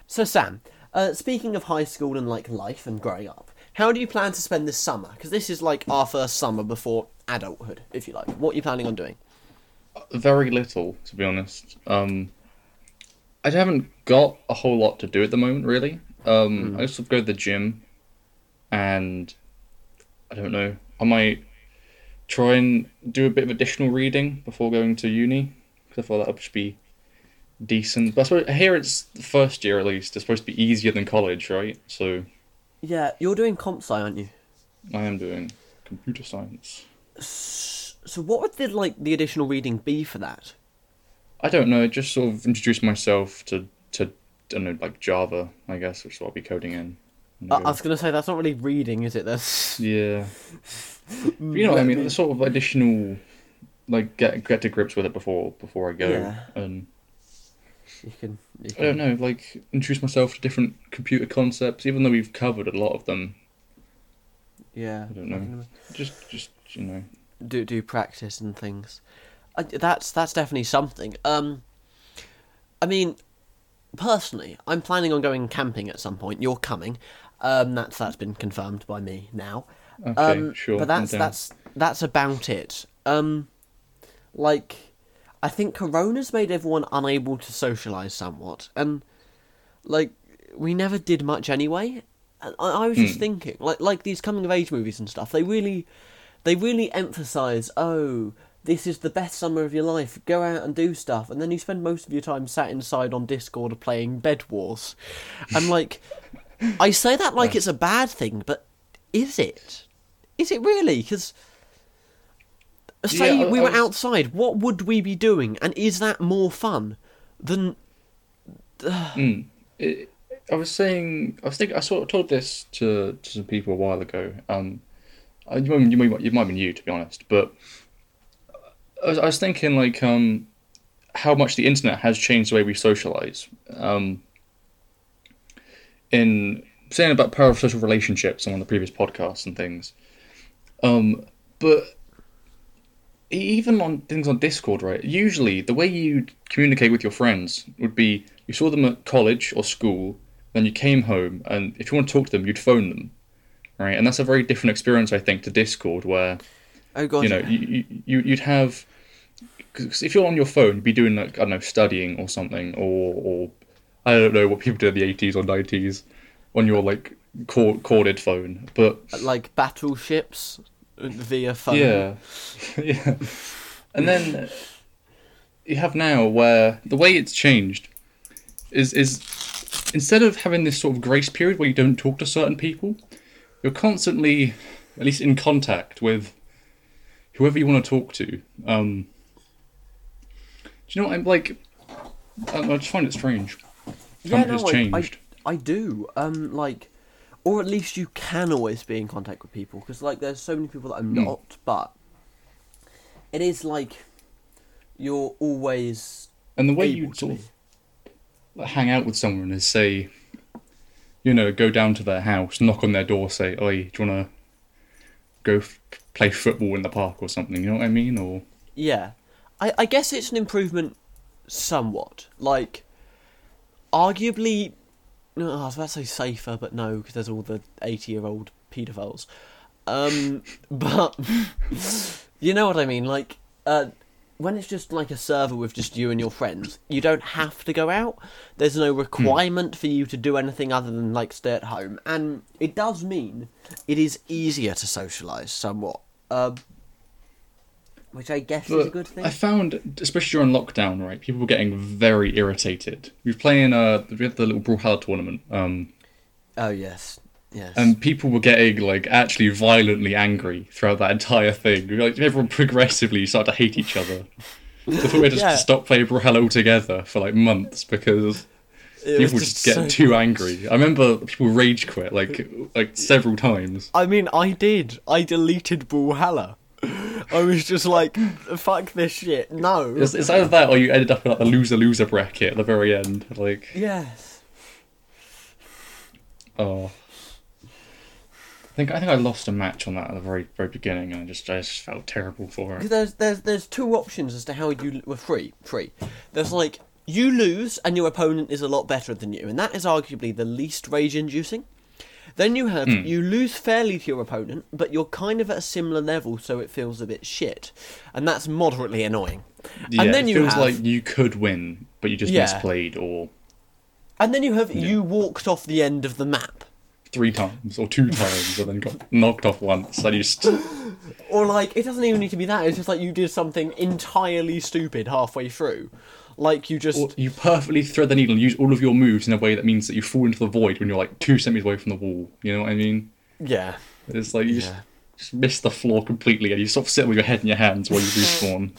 So Sam, uh, speaking of high school and like life and growing up, how do you plan to spend this summer? Because this is like our first summer before adulthood, if you like. What are you planning on doing? Very little, to be honest. Um, I haven't got a whole lot to do at the moment, really. Um, I just go to the gym, and I don't know. I might try and do a bit of additional reading before going to uni because I thought that would just be decent. But I, suppose, I hear it's the first year at least. It's supposed to be easier than college, right? So Yeah, you're doing comp sci, aren't you? I am doing computer science. So what would the like the additional reading be for that? I don't know. Just sort of introduce myself to to I don't know like Java, I guess, which is what I'll be coding in. I, I was gonna say that's not really reading, is it? That's Yeah. You know what I mean? The [laughs] sort of additional, like get get to grips with it before before I go, Yeah. and you can. You I don't know, like introduce myself to different computer concepts, even though we've covered a lot of them. yeah. I don't know. Just just you know, do do practice and things. I, that's that's definitely something. Um, I mean, personally, I'm planning on going camping at some point. You're coming. Um, that's that's been confirmed by me now. okay, um, sure. But that's that's that's about it. Um, like, I think Corona's made everyone unable to socialise somewhat, and like we never did much anyway. And I, I was just hmm. thinking, like like these coming of age movies and stuff. They really, they really emphasise, oh, this is the best summer of your life. Go out and do stuff, and then you spend most of your time sat inside on Discord playing Bed Wars. And [laughs] like, I say that like it's a bad thing, but is it? Is it really? Because say Yeah, I- we I were was- outside, what would we be doing? And is that more fun than? Mm. It, I was saying, I was thinking, I sort of told this to, to some people a while ago. Um, I- you might, you might, it might have been you, to be honest, but I was, I was thinking like um, how much the internet has changed the way we socialize. Um, in saying about parasocial relationships on one of the previous podcasts and things. Um, but even on things on Discord, right? Usually, the way you communicate with your friends would be you saw them at college or school, then you came home, and if you want to talk to them, you'd phone them, right? And that's a very different experience, I think, to Discord, where Oh god, you know you, you you'd have because if you're on your phone, you'd be doing like I don't know studying or something, or or I don't know what people did in the 80s or 90s on your like cord- corded phone, but like battleships via phone. yeah, [laughs] yeah. And then you have now where the way it's changed is is instead of having this sort of grace period where you don't talk to certain people, you're constantly, at least in contact with whoever you want to talk to. Um, do you know what I'm like? I, I just find it strange. yeah, no, I, I. I do. Um, like, or at least you can always be in contact with people because like there's so many people that I'm Hmm. not, but it is like you're always And the way you sort of like, hang out with someone is say, you know, go down to their house, knock on their door, say, "Oi, do you wanna go f- play football in the park or something?" You know what I mean? Or Yeah, I, I guess it's an improvement, somewhat. Like, arguably, no, I was about to say safer, but no, because there's all the eighty-year-old paedophiles. Um, [laughs] but you know what I mean. Like, uh, when it's just like a server with just you and your friends, you don't have to go out. There's no requirement for you to do anything other than like stay at home, and it does mean it is easier to socialise somewhat. Um, which I guess is a good thing. I found, especially during lockdown, right, people were getting very irritated. We were playing uh, we had the little Brawlhalla tournament, um, Oh yes, yes. and people were getting like actually violently angry throughout that entire thing. Like everyone [laughs] progressively started to hate each other. I thought we had to [laughs] Yeah. stop playing Brawlhalla altogether for like months because It people were just so getting too angry. I remember people rage quit like like several times. I mean, I did. I deleted Brawlhalla. I was just like, fuck this shit. No. It's, it's either that or you ended up in like the loser loser bracket at the very end. Like Yes. oh. I think I think I lost a match on that at the very very beginning, and I just I just felt terrible for it. there's there's there's two options as to how you were free free. There's like you lose and your opponent is a lot better than you, and that is arguably the least rage inducing. Then you have hmm. you lose fairly to your opponent, but you're kind of at a similar level, so it feels a bit shit, and that's moderately annoying. Yeah, and then it you feels have, like you could win, but you just Yeah. misplayed or and then you have you walked off the end of the map. three times or two times, and then got knocked off once. And you just Or like it doesn't even need to be that. It's just like you did something entirely stupid halfway through, like you just or you perfectly thread the needle and use all of your moves in a way that means that you fall into the void when you're like two centimeters away from the wall. You know what I mean? yeah It's like you just, Yeah. just miss the floor completely, and you sort of sit with your head in your hands while you [laughs] respawn.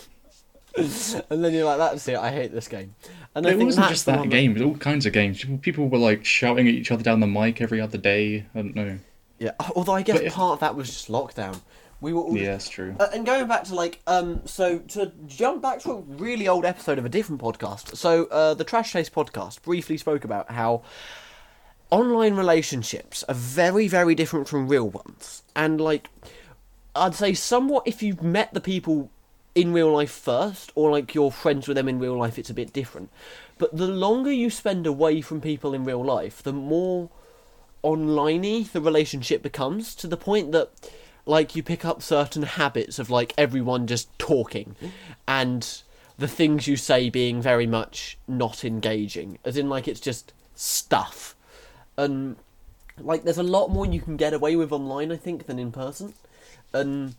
and then you're like that's it. I hate this game. And it wasn't just that game; it was all kinds of games. People, people were like shouting at each other down the mic every other day. I don't know. Yeah. Although I guess But if- part of that was just lockdown. We were all Yeah, that's true. Uh, and going back to like, um, so to jump back to a really old episode of a different podcast. So uh, the Trash Taste podcast briefly spoke about how online relationships are very, very different from real ones, and like, I'd say somewhat if you've met the people in real life first, or like you're friends with them in real life, it's a bit different. But the longer you spend away from people in real life, the more onliney the relationship becomes to the point that like you pick up certain habits of like everyone just talking and the things you say being very much not engaging as in like it's just stuff and like there's a lot more you can get away with online i think than in person and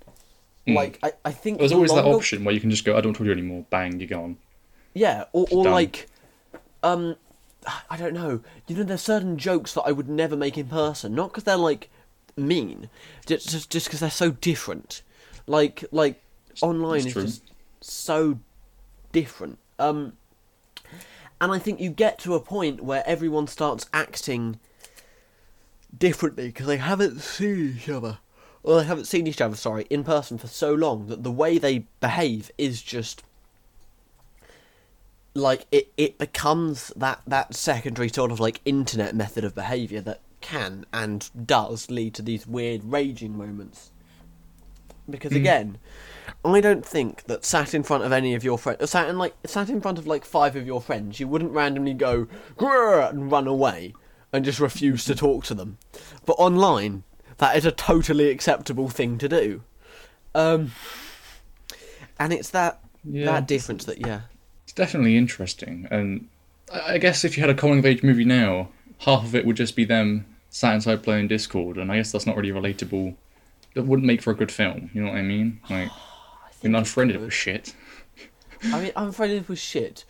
like i, I think There's the always that option where you can just go, "I don't talk to you anymore." Bang, you're gone. yeah, or, or Done. like, um, I don't know. You know, there's certain jokes that I would never make in person, not because they're like mean, just just just because they're so different. Like like online It's is just so different. Um, and I think you get to a point where everyone starts acting differently because they haven't seen each other. Or they haven't seen each other, sorry, in person for so long that the way they behave is just like it, it becomes that that secondary sort of like internet method of behavior that can and does lead to these weird raging moments. Because again i don't think that sat in front of any of your friends sat in like sat in front of like five of your friends you wouldn't randomly go and run away and just refuse to talk to them. But online that is a totally acceptable thing to do. Um and it's that Yeah. that difference that yeah. It's definitely interesting, and I guess if you had a coming of age movie now, half of it would just be them sat inside playing Discord, and I guess that's not really relatable. That wouldn't make for a good film. You know what I mean? [sighs] Like, being unfriended was shit. I mean, Unfriended was shit,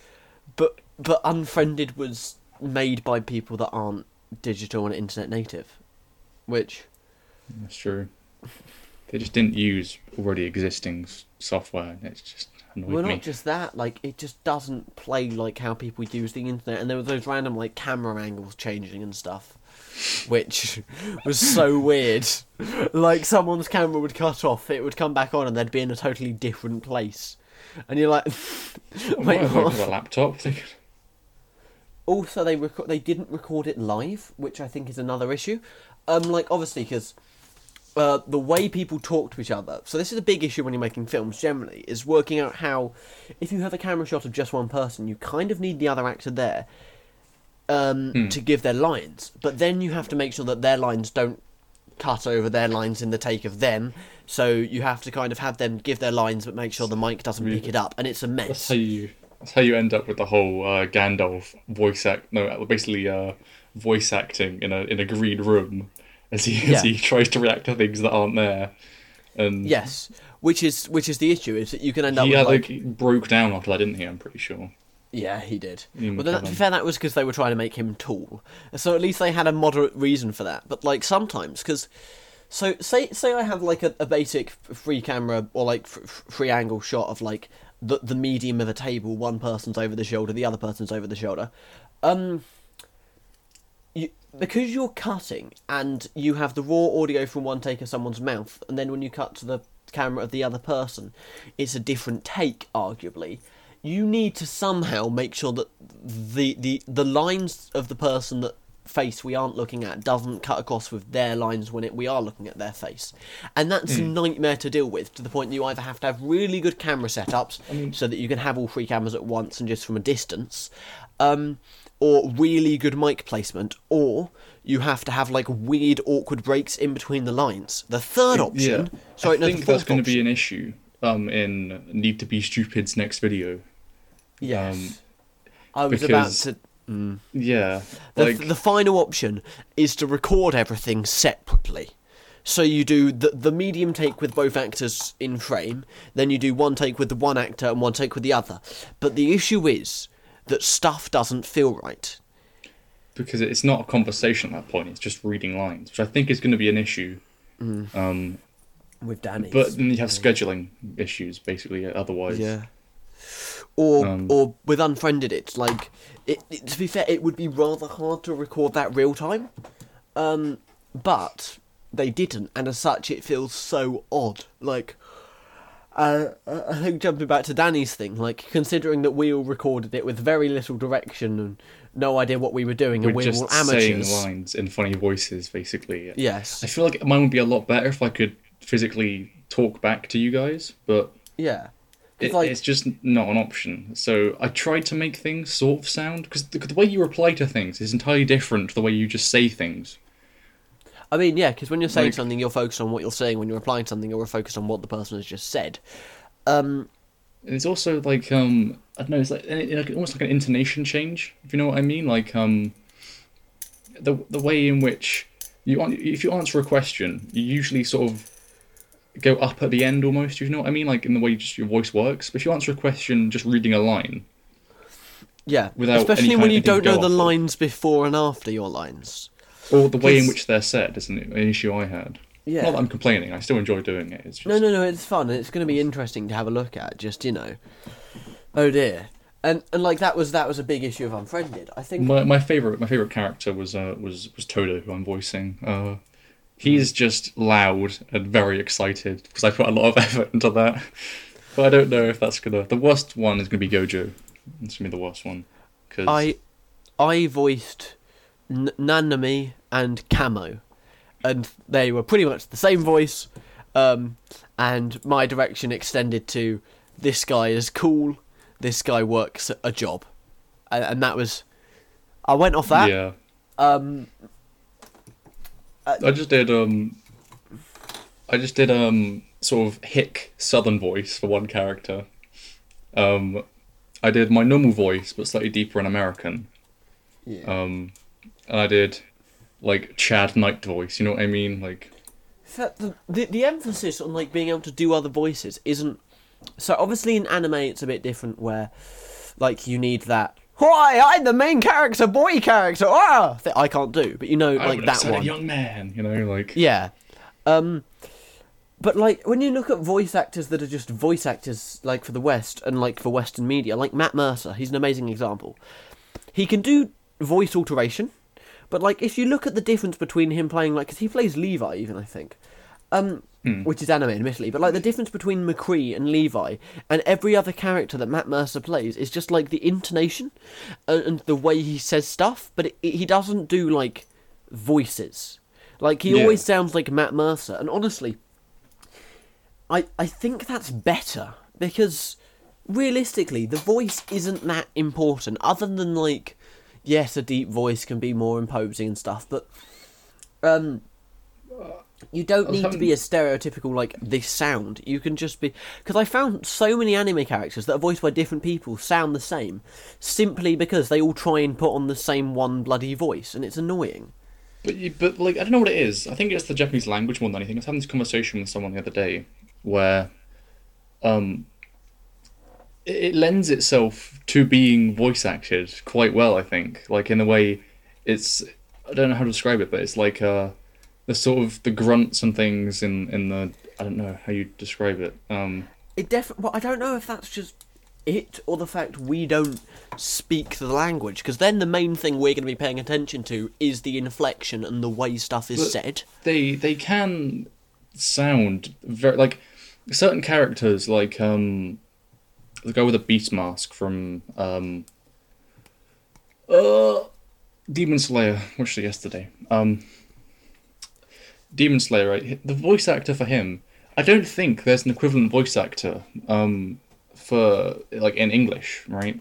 but but Unfriended was made by people that aren't digital and internet native, which That's true. They just didn't use already existing software. and It's just annoyed well, me. not just that, like it just doesn't play like how people use the internet, and there were those random like camera angles changing and stuff, which was so weird. Like someone's camera would cut off, it would come back on, and they'd be in a totally different place, and you're like, [laughs] wait, what? with a laptop? They [laughs] could- Also, they reco- they didn't record it live, which I think is another issue. Um, like obviously because uh, the way people talk to each other. So this is a big issue when you're making films. Generally, is working out how, if you have a camera shot of just one person, you kind of need the other actor there um, to give their lines. But then you have to make sure that their lines don't cut over their lines in the take of them. So you have to kind of have them give their lines, but make sure the mic doesn't pick it up, and it's a mess. That's how you. That's how you end up with the whole uh, Gandalf voice act. No, basically uh, voice acting in a in a green room as he Yeah. as he tries to react to things that aren't there. And Yes, which is which is the issue is that you can end up he with like, like, broke down after that, didn't he? I'm pretty sure. Yeah he did. Ian Well, then, to be fair, that was because they were trying to make him tall, so at least they had a moderate reason for that. But like sometimes, because so say say I have like a, a basic free camera or like f- free angle shot of like the the medium of a table, one person's over the shoulder, the other person's over the shoulder. Um, you, because you're cutting and you have the raw audio from one take of someone's mouth, and then when you cut to the camera of the other person, it's a different take, arguably. You need to somehow make sure that the the the lines of the person that face we aren't looking at doesn't cut across with their lines when it, we are looking at their face, and that's a nightmare to deal with. To the point that you either have to have really good camera setups so that you can have all three cameras at once and just from a distance, um, or really good mic placement, or you have to have like weird awkward breaks in between the lines. The third option, yeah. sorry, I no, think that's going to be an issue um, in Need to Be Stupid's next video. Yes. um, I was because- about to. Yeah, The, like the final option is to record everything separately. So you do the the medium take with both actors in frame, then you do one take with the one actor and one take with the other. But the issue is that stuff doesn't feel right. because it's not a conversation at that point; it's just reading lines, which I think is going to be an issue. Um, With Danny. but then you have scheduling issues, basically. Otherwise, Yeah. Or Um, or with unfriended, it's like it, it- To be fair, it would be rather hard to record that real time, um, but they didn't, and as such, it feels so odd. Like, uh, I think jumping back to Danny's thing, like considering that we all recorded it with very little direction and no idea what we were doing, we're and we just were all saying amateurs. lines in funny voices, basically. Yes. I feel like mine would be a lot better if I could physically talk back to you guys, but Yeah. It, like- it's just not an option. So I tried to make things sort of sound because the, the way you reply to things is entirely different to the way you just say things. I mean, yeah, because when you're saying Like- something, you're focused on what you're saying. When you're replying to something, you're focused on what the person has just said. Um, And it's also like um I don't know, it's like, almost like an intonation change, if you know what I mean. Like um the the way in which you if you answer a question, you usually sort of go up at the end almost. You know what I mean? Like in the way just your voice works. But if you answer a question just reading a line, Yeah, Without especially when you don't know the lines before and after your lines. or the way in which they're said, isn't it? An issue I had. Yeah. Not that I'm complaining. I still enjoy doing it. It's just No, no, no. It's fun. and It's going to be interesting to have a look at. Just you know. Oh dear. And and like that was that was a big issue of Unfriended. I think. My my favorite my favorite character was uh, was was Todo, who I'm voicing. Uh, he's just loud and very excited because I put a lot of [laughs] effort into that. But I don't know if that's gonna. The worst one is gonna be Gojo. It's gonna be the worst one. Cause I I voiced N- Nanami and Kamo, and they were pretty much the same voice. Um, and my direction extended to this guy is cool. This guy works a job, and, and that was. I went off that. yeah, Um, I just did um. I just did um sort of hick southern voice for one character. Um, I did my normal voice but slightly deeper and American. yeah. Um, and I did like Chad Knight voice. You know what I mean? Like the, the the emphasis on like being able to do other voices isn't so obviously in anime it's a bit different where like you need that why I'm the main character boy character. Ah! That I can't do but you know I like that one a young man. You know, like yeah. Um but like when you look at voice actors that are just voice actors like for the west and like for western media like Matt Mercer he's an amazing example. He can do voice alteration but like if you look at the difference between him playing like because he plays Levi even I think. Um which is anime admittedly but like the difference between McCree and Levi and every other character that Matt Mercer plays is just like the intonation and, and the way he says stuff but it, it- he doesn't do like voices like he Yeah. always sounds like Matt Mercer and honestly I I think that's better because realistically the voice isn't that important other than like yes a deep voice can be more imposing and stuff but um you don't need to be a stereotypical like this sound you can just be because i found so many anime characters that are voiced by different people sound the same simply because they all try and put on the same one bloody voice and it's annoying But you, but like I don't know what it is. I think it's the Japanese language more than anything. I was having this conversation with someone the other day where, um, it, it lends itself to being voice acted quite well. I think, like in a way, it's I don't know how to describe it, but it's like uh, the sort of the grunts and things in in the I don't know how you describe it. Um, It definitely. Well, I don't know if that's just it or the fact we don't speak the language, because then the main thing we're going to be paying attention to is the inflection and the way stuff is said. they they can sound very like certain characters like um the guy with a beast mask from um uh Demon Slayer watched it yesterday um Demon Slayer right the voice actor for him I don't think there's an equivalent voice actor um for like in English right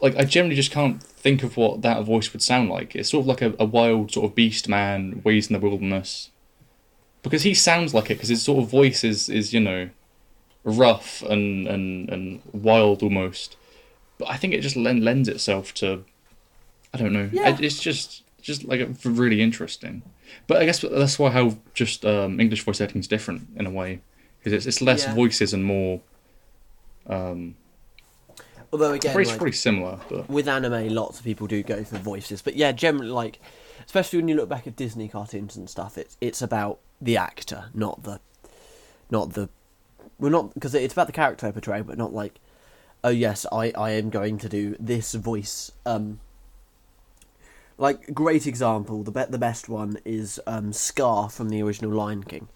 like I generally just can't think of what that voice would sound like. It's sort of like a, a wild sort of beast man ways in the wilderness. Because he sounds like it, because his sort of voice is, is you know, rough and, and, and wild almost. But I think it just len- lends itself to, I don't know. Yeah. It, it's just just like really interesting. But I guess that's why how just um, English voice acting is different in a way, because it's it's less Yeah. voices and more. Um, Although again, pretty, like, pretty similar, but with anime, lots of people do go for voices, but yeah, generally, like, especially when you look back at Disney cartoons and stuff, it's it's about the actor, not the, not the, well, not because it's about the character I portray, but not like, oh yes, I I am going to do this voice. Um, like great example, the be- the best one is um Scar from the original Lion King.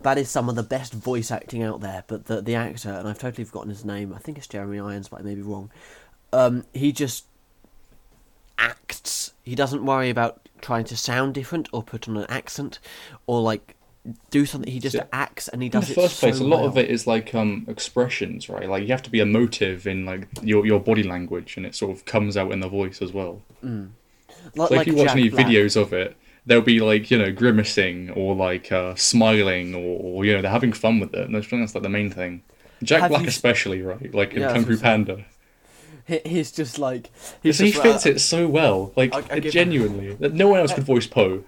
That is some of the best voice acting out there, but the the actor, and I've totally forgotten his name. I think it's Jeremy Irons, but I may be wrong. Um, he just acts. He doesn't worry about trying to sound different or put on an accent or like do something. He just Yeah. acts and he does. in the first so place, a lot of it is like um expressions, right? Like you have to be emotive in like your your body language, and it sort of comes out in the voice as well. Like, So if you watch Jack any Black. videos of it, they'll be like you know grimacing or like uh, smiling or, or you know they're having fun with it. And think that's like the main thing. Jack Have Black you especially, right? Like in Yeah, Kung Fu Panda, he's just like he's because he fits like, it so well. Like I- I genuinely, that no one else could [laughs] voice Po.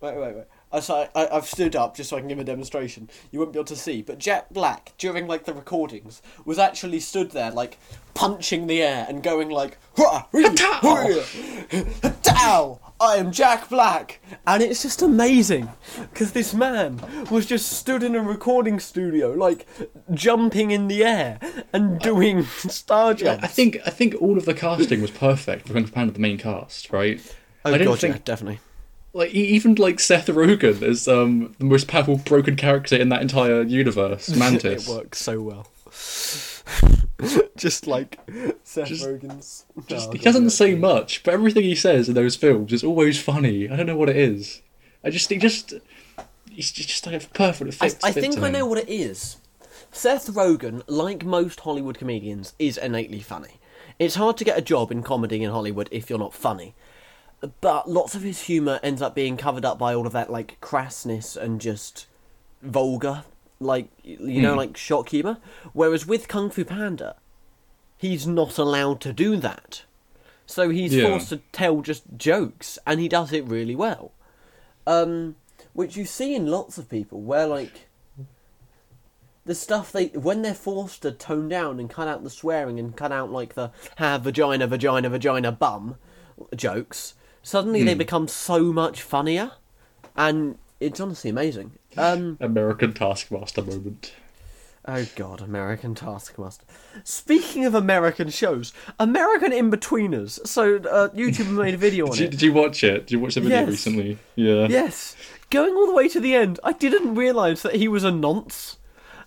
Wait, wait, wait. I, so I, I've stood up just so I can give a demonstration. You won't be able to see, but Jack Black during like the recordings was actually stood there like punching the air and going like "Hurrah, hee, hurrah, Dow! I am Jack Black, and it's just amazing because this man was just stood in a recording studio like jumping in the air and doing [laughs] star jumps. I think I think all of the casting was perfect for Kung Fu Panda, the main cast, right? Oh I don't god, think yeah, definitely. Like e- even like Seth Rogen is um the most powerful broken character in that entire universe, [laughs] Mantis. it works so well. [laughs] just like Seth Just- Rogen's. Just, Oh, he doesn't yeah. say much, but everything he says in those films is always funny. I don't know what it is. I just he just he's just, just like perfect. It I, I fits think him. I know what it is. Seth Rogen, like most Hollywood comedians, is innately funny. It's hard to get a job in comedy in Hollywood if you're not funny. But lots of his humour ends up being covered up by all of that like crassness and just vulgar, like you know, Hmm. like shock humour. Whereas with Kung Fu Panda, he's not allowed to do that. So he's Yeah. forced to tell just jokes, and he does it really well. Um, which you see in lots of people, where like the stuff they when they're forced to tone down and cut out the swearing and cut out like the ha vagina vagina vagina bum jokes, suddenly they become so much funnier, and it's honestly amazing. Um, American Taskmaster moment. Oh God, American Taskmaster. Speaking of American shows, American Inbetweeners. So uh, YouTube made a video [laughs] on Did you, it. did you watch it? Did you watch the video Yes. recently? Yeah. Yes, going all the way to the end. I didn't realise that he was a nonce.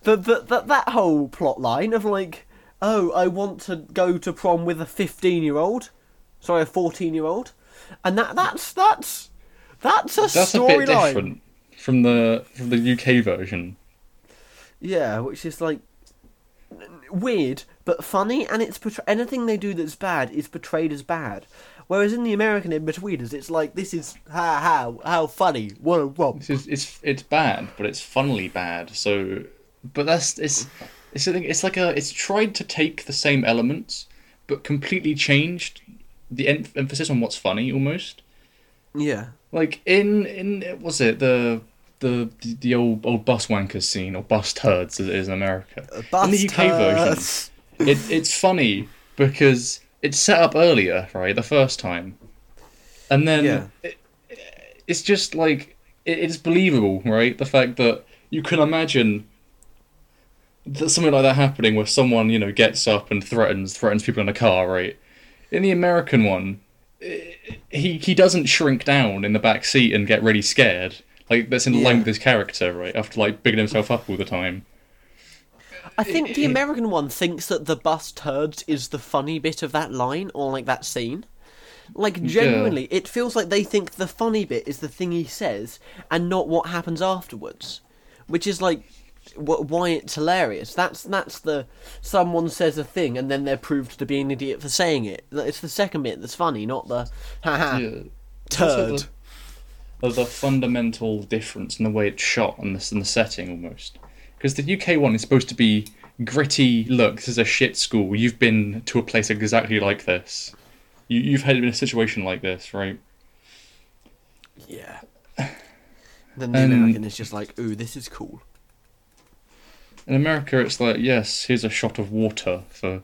That that that that whole plot line of like, oh, I want to go to prom with a fifteen-year-old, sorry, a fourteen-year-old, and that that's that's that's a That's a bit storyline. different from the from the UK version. Yeah, which is like weird but funny, and it's portray- anything they do that's bad is portrayed as bad. Whereas in the American in betweeners, it's like this is how how how funny. What a what? This is it's it's bad, but it's funnily bad. So, but that's it's it's. It's like a it's tried to take the same elements, but completely changed the em- emphasis on what's funny almost. Yeah. Like in in was it the the the old old bus wankers scene or bus turds as it is in America. Uh, in the UK version, it it's funny because it's set up earlier, right, the first time, and then Yeah. it, it's just like it, it's believable, right? The fact that you can imagine that something like that happening, where someone you know gets up and threatens threatens people in a car, right? In the American one, he he doesn't shrink down in the back seat and get really scared. Like that's in line with his character, right? After like bigging himself up all the time. I think the American one thinks that the bus turds is the funny bit of that line or like that scene. Like genuinely, it feels like they think the funny bit is the thing he says and not what happens afterwards, which is like why it's hilarious. That's that's the someone says a thing and then they're proved to be an idiot for saying it. It's the second bit that's funny, not the haha Yeah. Turd. The, the, the fundamental difference in the way it's shot and the, and the setting almost. Because the UK one is supposed to be gritty. Look, this is a shit school. You've been to a place exactly like this. You, you've had in a situation like this, right? Yeah. Then [sighs] the Um, American is just like, ooh, this is cool. In America, it's like, yes, here's a shot of water for,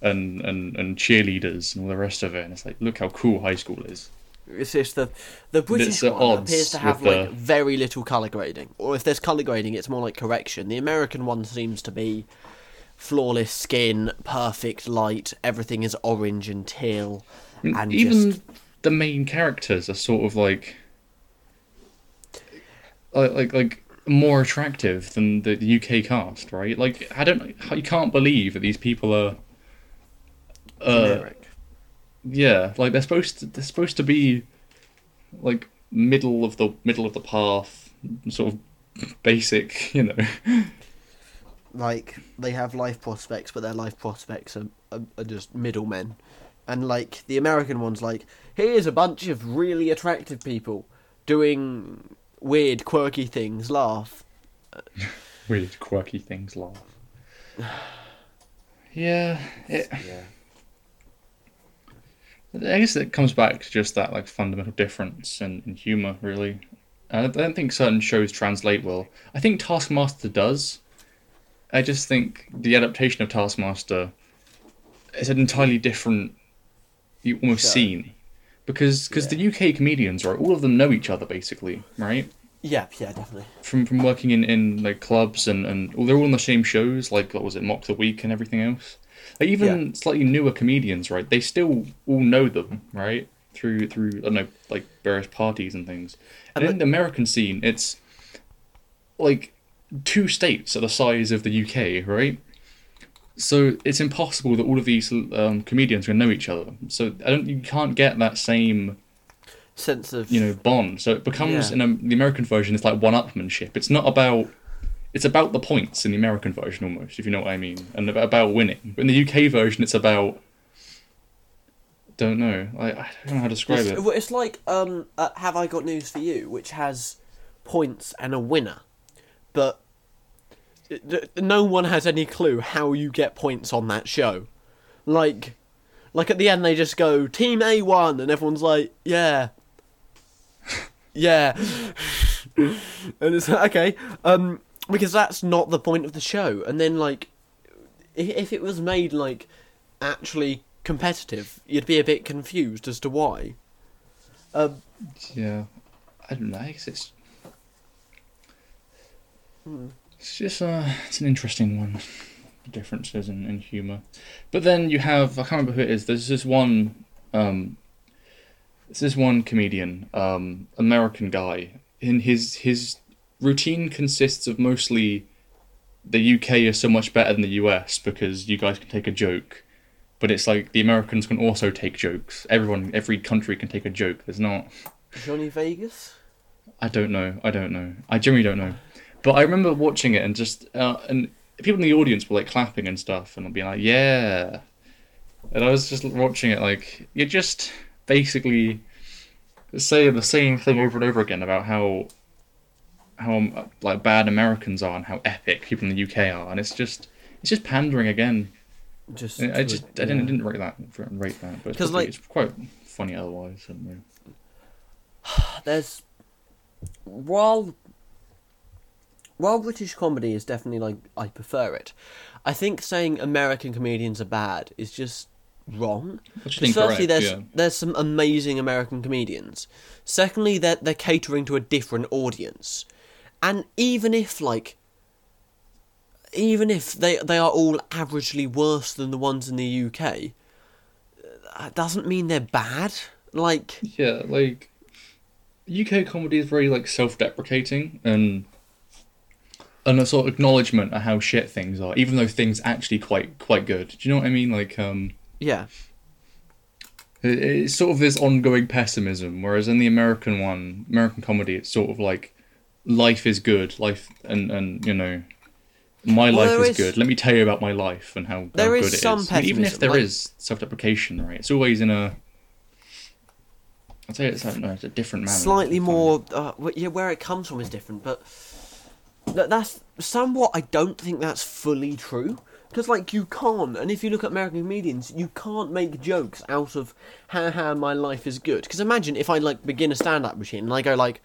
and and and cheerleaders and all the rest of it. And it's like, look how cool high school is. It's just the the British one appears to have like the- very little color grading, or if there's color grading, it's more like correction. The American one seems to be flawless skin, perfect light, everything is orange and teal, and even just the main characters are sort of like like like, like more attractive than the, the UK cast, right? Like I don't you can't believe that these people are uh yeah, like they're supposed to they're supposed to be like middle of the middle of the path, sort of basic, [laughs] you know. Like they have life prospects, but their life prospects are, are, are just middlemen. And like the American one's like, here's a bunch of really attractive people doing weird, quirky things. Laugh. [laughs] Weird quirky things laugh. [sighs] Yeah, it, Yeah. I guess it comes back to just that like fundamental difference in, in humor, really. I don't- I don't think certain shows translate well. I think Taskmaster does. I just think the adaptation of Taskmaster is an entirely different, you almost Show. scene, because because the UK comedians, right, all of them know each other basically, right? Yeah, yeah, definitely. From from working in, in like clubs and and well, they're all on the same shows, like what was it, Mock the Week and everything else. Like even slightly newer comedians, right? They still all know them, right? Through through I don't know, like various parties and things. And And in the American scene, it's like two states are the size of the UK, right? So it's impossible that all of these um, comedians are gonna know each other. So I don't, you can't get that same Sense of you know bond. So it becomes Yeah. in a, the American version, it's like one-upmanship. It's not about it's about the points in the American version almost, if you know what I mean, and about, winning. But in the UK version, it's about don't know. I, I don't know how to describe It's, it. it's like um, uh, Have I Got News for You, which has points and a winner, but no one has any clue how you get points on that show. Like, like at the end they just go Team A won, and everyone's like, yeah, [laughs] yeah, [laughs] and it's like, okay, um, because that's not the point of the show. And then like, if it was made like actually competitive, you'd be a bit confused as to why. Um, Yeah, I don't know. I guess it's it's just uh, it's an interesting one. The differences in, in humor, but then you have I can't remember who it is. There's this one um, there's this one comedian, um, American guy. In his his routine consists of mostly the UK is so much better than the US because you guys can take a joke. But it's like the Americans can also take jokes. Everyone, every country can take a joke. There's not. Johnny Vegas. I don't know. I don't know. I generally don't know. But I remember watching it and just uh, and people in the audience were like clapping and stuff and being like, "Yeah," and I was just watching it like you're just basically saying the same thing over and over again about how how like bad Americans are and how epic people in the UK are, and it's just it's just pandering again. Just, I I just I didn't didn't rate that rate that, but it's, probably- like- it's quite funny otherwise. I [sighs] there's while while British comedy is definitely like I prefer it, I think saying American comedians are bad is just wrong. Which is firstly, there's yeah. there's some amazing American comedians. Secondly, they're they're catering to a different audience, and even if like, even if they they are all averagely worse than the ones in the UK, uh, that doesn't mean they're bad. Like, Yeah, like UK comedy is very like self-deprecating and and a sort of acknowledgement of how shit things are, even though things actually quite quite good. Do you know what I mean? Like, um, yeah, it- it's sort of this ongoing pessimism, whereas in the American one, American comedy, it's sort of like life is good, life and and you know. My Well, life is, is- good. Let me tell you about my life and how, how There good is it some is. I mean, even if there like- is self-deprecation, right? It's always in a. I'd say it's, don't it's a different manner. slightly more. Uh, yeah, where it comes from is different, but that, that's somewhat. I don't think that's fully true. Because like you can't, and if you look at American comedians, you can't make jokes out of "ha ha, my life is good." Because imagine if I like begin a stand-up routine and I go like,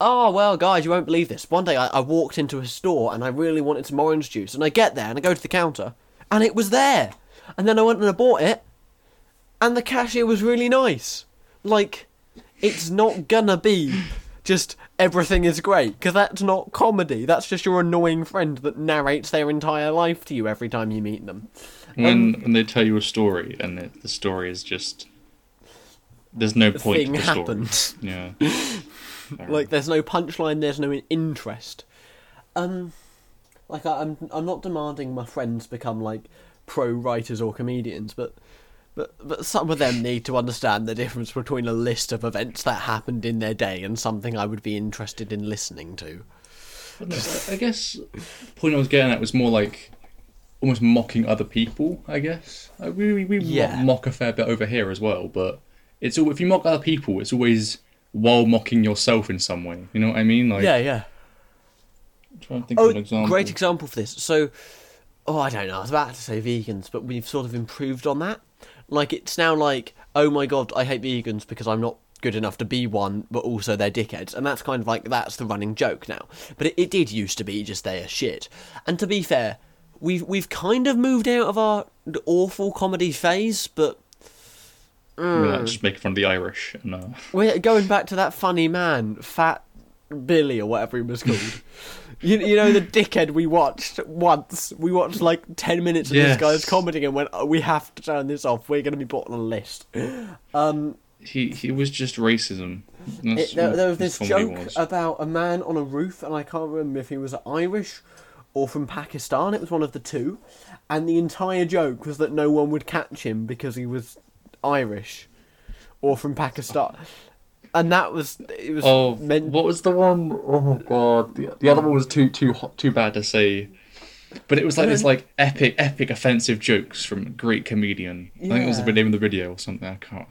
"Oh well, guys, you won't believe this. One day I, I walked into a store and I really wanted some orange juice, and I get there and I go to the counter and it was there, and then I went and I bought it, and the cashier was really nice. Like, it's not gonna be just everything is great because that's not comedy. That's just your annoying friend that narrates their entire life to you every time you meet them. when when they tell you a story and it, the story is just there's no point thing to the story. happened. Yeah. [laughs] Like, there's no punchline. There's no interest. Um, like I, I'm, I'm not demanding my friends become like pro writers or comedians, but. But, but some of them need to understand the difference between a list of events that happened in their day and something I would be interested in listening to. I guess the point I was getting at was more like almost mocking other people. I guess we we, we Yeah. mock a fair bit over here as well, but it's all if you mock other people, it's always while mocking yourself in some way. You know what I mean? Like, Yeah, yeah. I'm trying to think Oh, of an example. great example for this. So, oh, I don't know. I was about to say vegans, but we've sort of improved on that. Like, it's now like, oh my god, I hate vegans because I'm not good enough to be one, but also they're dickheads. And that's kind of like, that's the running joke now. But it, it did used to be just they are shit. And to be fair, we've, we've kind of moved out of our awful comedy phase, but We're not just making fun of the Irish. And, uh, we're going back to that funny man, Fat Billy or whatever he was called. [laughs] you, you know the dickhead we watched once. We watched like ten minutes of Yes. this guy's comedy and went, oh, "We have to turn this off. We're going to be put on a list." Um, he he was just racism. It, there, there was this joke was. about a man on a roof, and I can't remember if he was Irish or from Pakistan. It was one of the two, and the entire joke was that no one would catch him because he was Irish or from Pakistan. And that was it was Oh, meant what was the one? Oh god, the, the other one was too too hot, too bad to see. But it was like this like epic epic offensive jokes from a great comedian. I think it was the name of the video or something. I can't.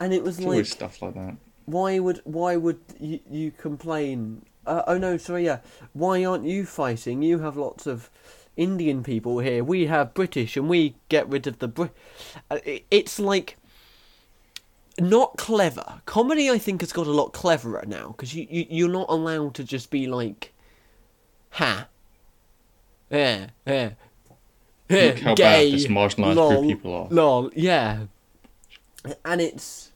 and it was It's like stuff like that. why would why would you, you complain? Uh, oh no, sorry, yeah. Why aren't you fighting? You have lots of Indian people here. We have British, and we get rid of the Brit. Uh, it, it's like not clever. Comedy, I think, has got a lot cleverer now because you, you you're not allowed to just be like, ha, yeah, yeah. yeah, Look how bad this marginalised lol, group people are. Lol, yeah. And it's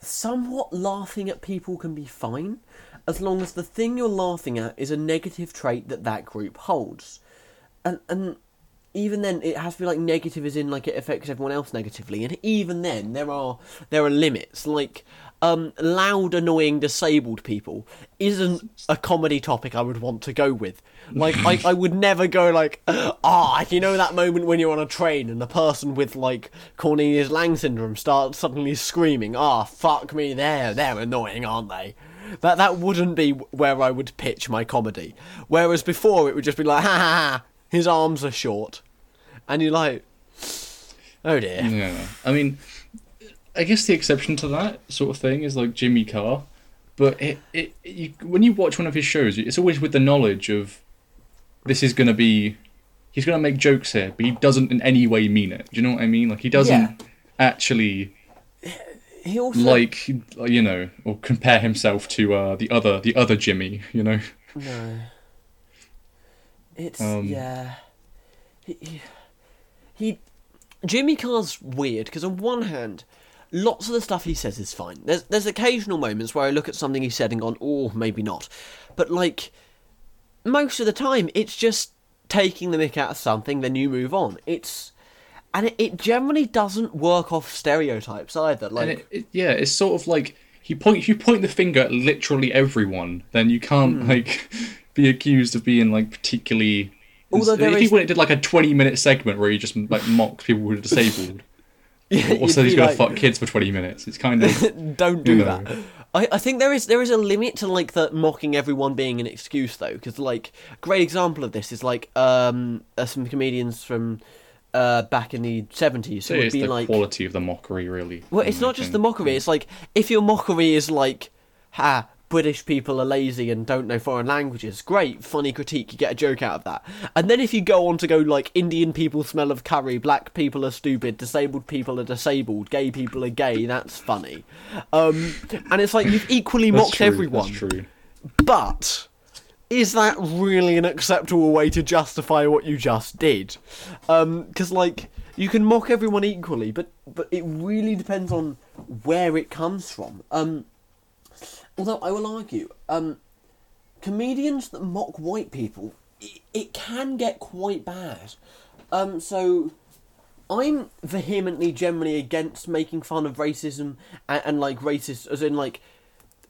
somewhat laughing at people can be fine as long as the thing you're laughing at is a negative trait that that group holds and and even then it has to be like negative as in like it affects everyone else negatively. And even then there are there are limits. Like um loud annoying disabled people isn't a comedy topic i would want to go with. Like i, I would never go like ah you know that moment when you're on a train and the person with like cornelius lang syndrome starts suddenly screaming ah fuck me they're they're annoying aren't they? That that wouldn't be where i would pitch my comedy. Whereas before it would just be like ha ha ha his arms are short and you're like, oh dear. Yeah, I mean, I guess the exception to that sort of thing is like Jimmy Carr, but it, it you, when you watch one of his shows, it's always with the knowledge of this is going to be he's going to make jokes here, but he doesn't in any way mean it. Do you know what I mean? Like he doesn't Yeah. actually he also like you know, or compare himself to uh, the other the other Jimmy. You know, No. It's Um, yeah. He, he, he Jimmy Carr's weird because on one hand, lots of the stuff he says is fine. There's there's occasional moments where I look at something he said and gone, oh, maybe not, but like most of the time, it's just taking the mick out of something, then you move on. It's and it, it generally doesn't work off stereotypes either. Like it, it, yeah, it's sort of like you point if you point the finger at literally everyone, then you can't Hmm. like [laughs] be accused of being like particularly. Although if is- he went and did like a twenty minute segment where he just like mocked people who were disabled, [laughs] or you'd said he's gonna like- fuck kids for twenty minutes, it's kind of [laughs] Don't do You that. I, I think there is there is a limit to like the mocking everyone being an excuse though, because like a great example of this is like um uh, some comedians from uh back in the seventies so would it's be the like, quality of the mockery, really. well, it's not just the mockery. It's like if your mockery is like, ha. British people are lazy and don't know foreign languages. Great, funny critique. You get a joke out of that. And then if you go on to go like Indian people smell of curry, black people are stupid, disabled people are disabled, gay people are gay. That's funny. Um, and it's like you've equally mocked true, everyone. That's true. But is that really an acceptable way to justify what you just did? Because like you can mock everyone equally, but but it really depends on where it comes from. Um, although I will argue, um, comedians that mock white people, it, it can get quite bad. Um, so I'm vehemently generally against making fun of racism and, and like racist, as in like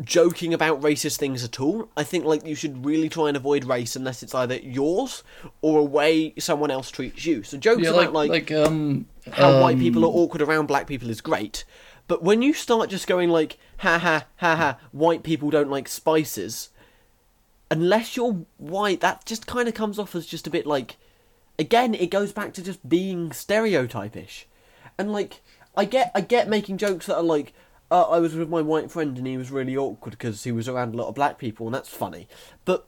joking about racist things at all. I think like you should really try and avoid race unless it's either yours or a way someone else treats you. So jokes Yeah, about like like, like um how white um, people are awkward around black people is great. But when you start just going like ha ha ha ha white people don't like spices unless you're white that just kind of comes off as just a bit like again it goes back to just being stereotypish. And like I get I get making jokes that are like uh, I was with my white friend and he was really awkward because he was around a lot of black people and that's funny. But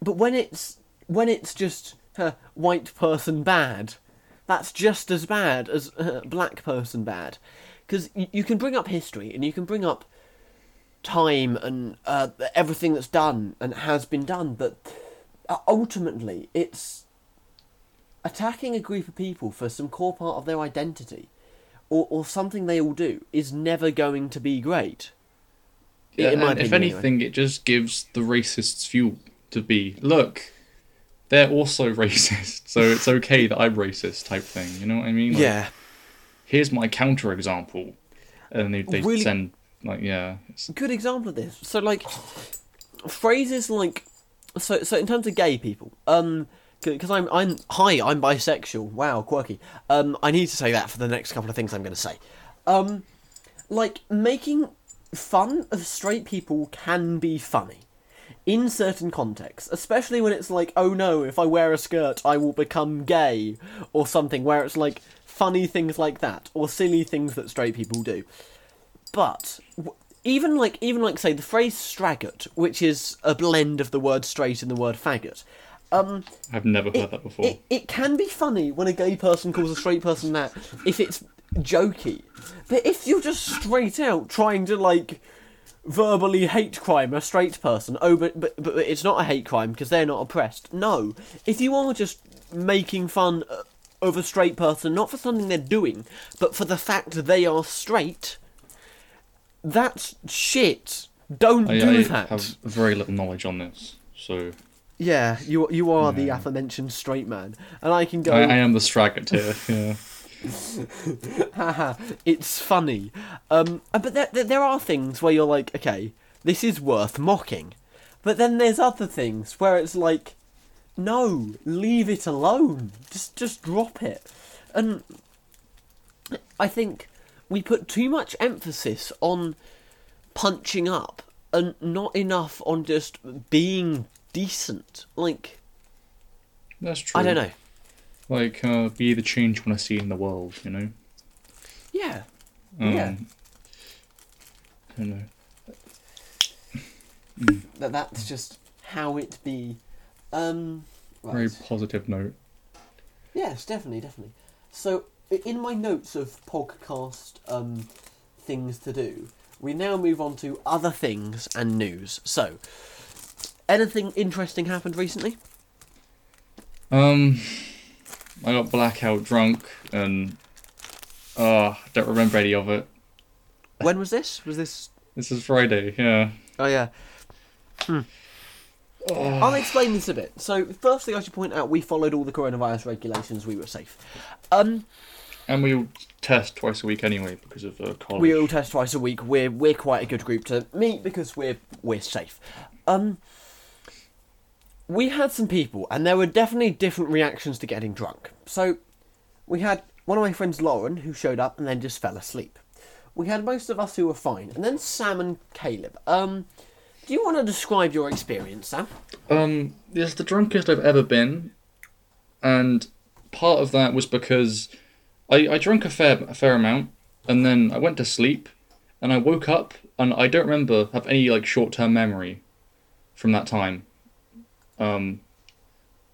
but when it's when it's just uh, white person bad, that's just as bad as uh, [laughs] black person bad, because y- you can bring up history and you can bring up time and uh, everything that's done and has been done, but uh, ultimately it's attacking a group of people for some core part of their identity or, or something they all do is never going to be great. Yeah, and if opinion, anyway. anything, it just gives the racists fuel to be look. They're also [laughs] racist, so it's okay that I'm racist, type thing. You know what I mean? Like, Yeah. Here's my counter example, and they they Really- send like yeah. it's- good example of this. So like phrases like so so in terms of gay people, um, because I'm I'm hi I'm bisexual. Wow, quirky. Um, I need to say that for the next couple of things I'm going to say. Um, like making fun of straight people can be funny in certain contexts, especially when it's like, oh no, if I wear a skirt, I will become gay, or something where it's like funny things like that, or silly things that straight people do. But even like even like say the phrase "straggot," which is a blend of the word straight and the word faggot. Um, I've never heard it, that before. It, it can be funny when a gay person calls a straight person that if it's jokey, but if you're just straight out trying to like verbally hate crime a straight person, oh, but but, but it's not a hate crime because they're not oppressed. No, if you are just making fun uh, of a straight person, not for something they're doing, but for the fact they are straight, that's shit. Don't I, do I that. have very little knowledge on this, so Yeah, you you are the aforementioned straight man, and I can go. I, I am the straggot here. [laughs] Yeah. [laughs] it's funny. Um, uh, but there, there are things where you're like, okay, this is worth mocking. But then there's other things where it's like, no, leave it alone. Just, just drop it. And I think we put too much emphasis on punching up and not enough on just being decent. Like, That's true. I don't know. Like, uh, be the change you want to see in the world, you know? Yeah. Um, Yeah. I don't know. That that's just how it be. Um, right. Very positive note. Yes, definitely, definitely. So, in my notes of podcast um, things to do, we now move on to other things and news. So, anything interesting happened recently? Um, I got blackout drunk and uh, don't remember any of it. When was this? Was this? This is Friday, yeah. Oh yeah. Hmm. I'll explain this a bit. So, firstly, I should point out we followed all the coronavirus regulations. We were safe. Um, And we all test twice a week anyway because of uh, college. we all test twice a week. We're we're quite a good group to meet because we're we're safe. Um, we had some people, and there were definitely different reactions to getting drunk. So, we had one of my friends, Lauren, who showed up and then just fell asleep. We had most of us who were fine, and then Sam and Caleb. Um, do you want to describe your experience, Sam? Um, it's the drunkest I've ever been, and part of that was because I, I drank a fair a fair amount, and then I went to sleep, and I woke up, and I don't remember have any like short term memory from that time. Um,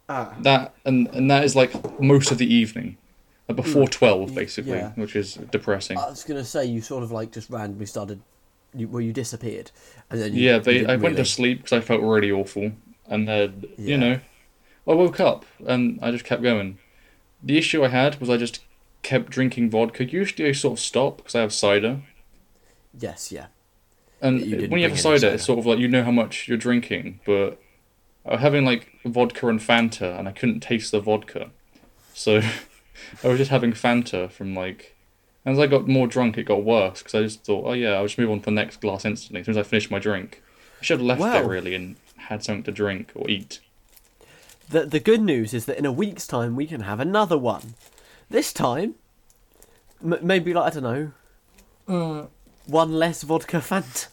Ah. that and and that is like most of the evening, before twelve basically, yeah. which is depressing. I was gonna say you sort of like just randomly started, you, well, you disappeared, and then you, yeah, they I went really- to sleep because I felt really awful, and then Yeah. you know, I woke up and I just kept going. The issue I had was I just kept drinking vodka. Usually I sort of stop because I have cider, Yes, yeah. and You when you have cider, cider. it's sort of like you know how much you're drinking, but I was having like vodka and Fanta, and I couldn't taste the vodka, so [laughs] I was just having Fanta from like. As I got more drunk, it got worse because I just thought, oh yeah, I'll just move on to the next glass instantly as soon as I finished my drink. I should have left Wow. it really and had something to drink or eat. The the good news is that in a week's time we can have another one. This time, m- maybe like I don't know, one less vodka Fanta.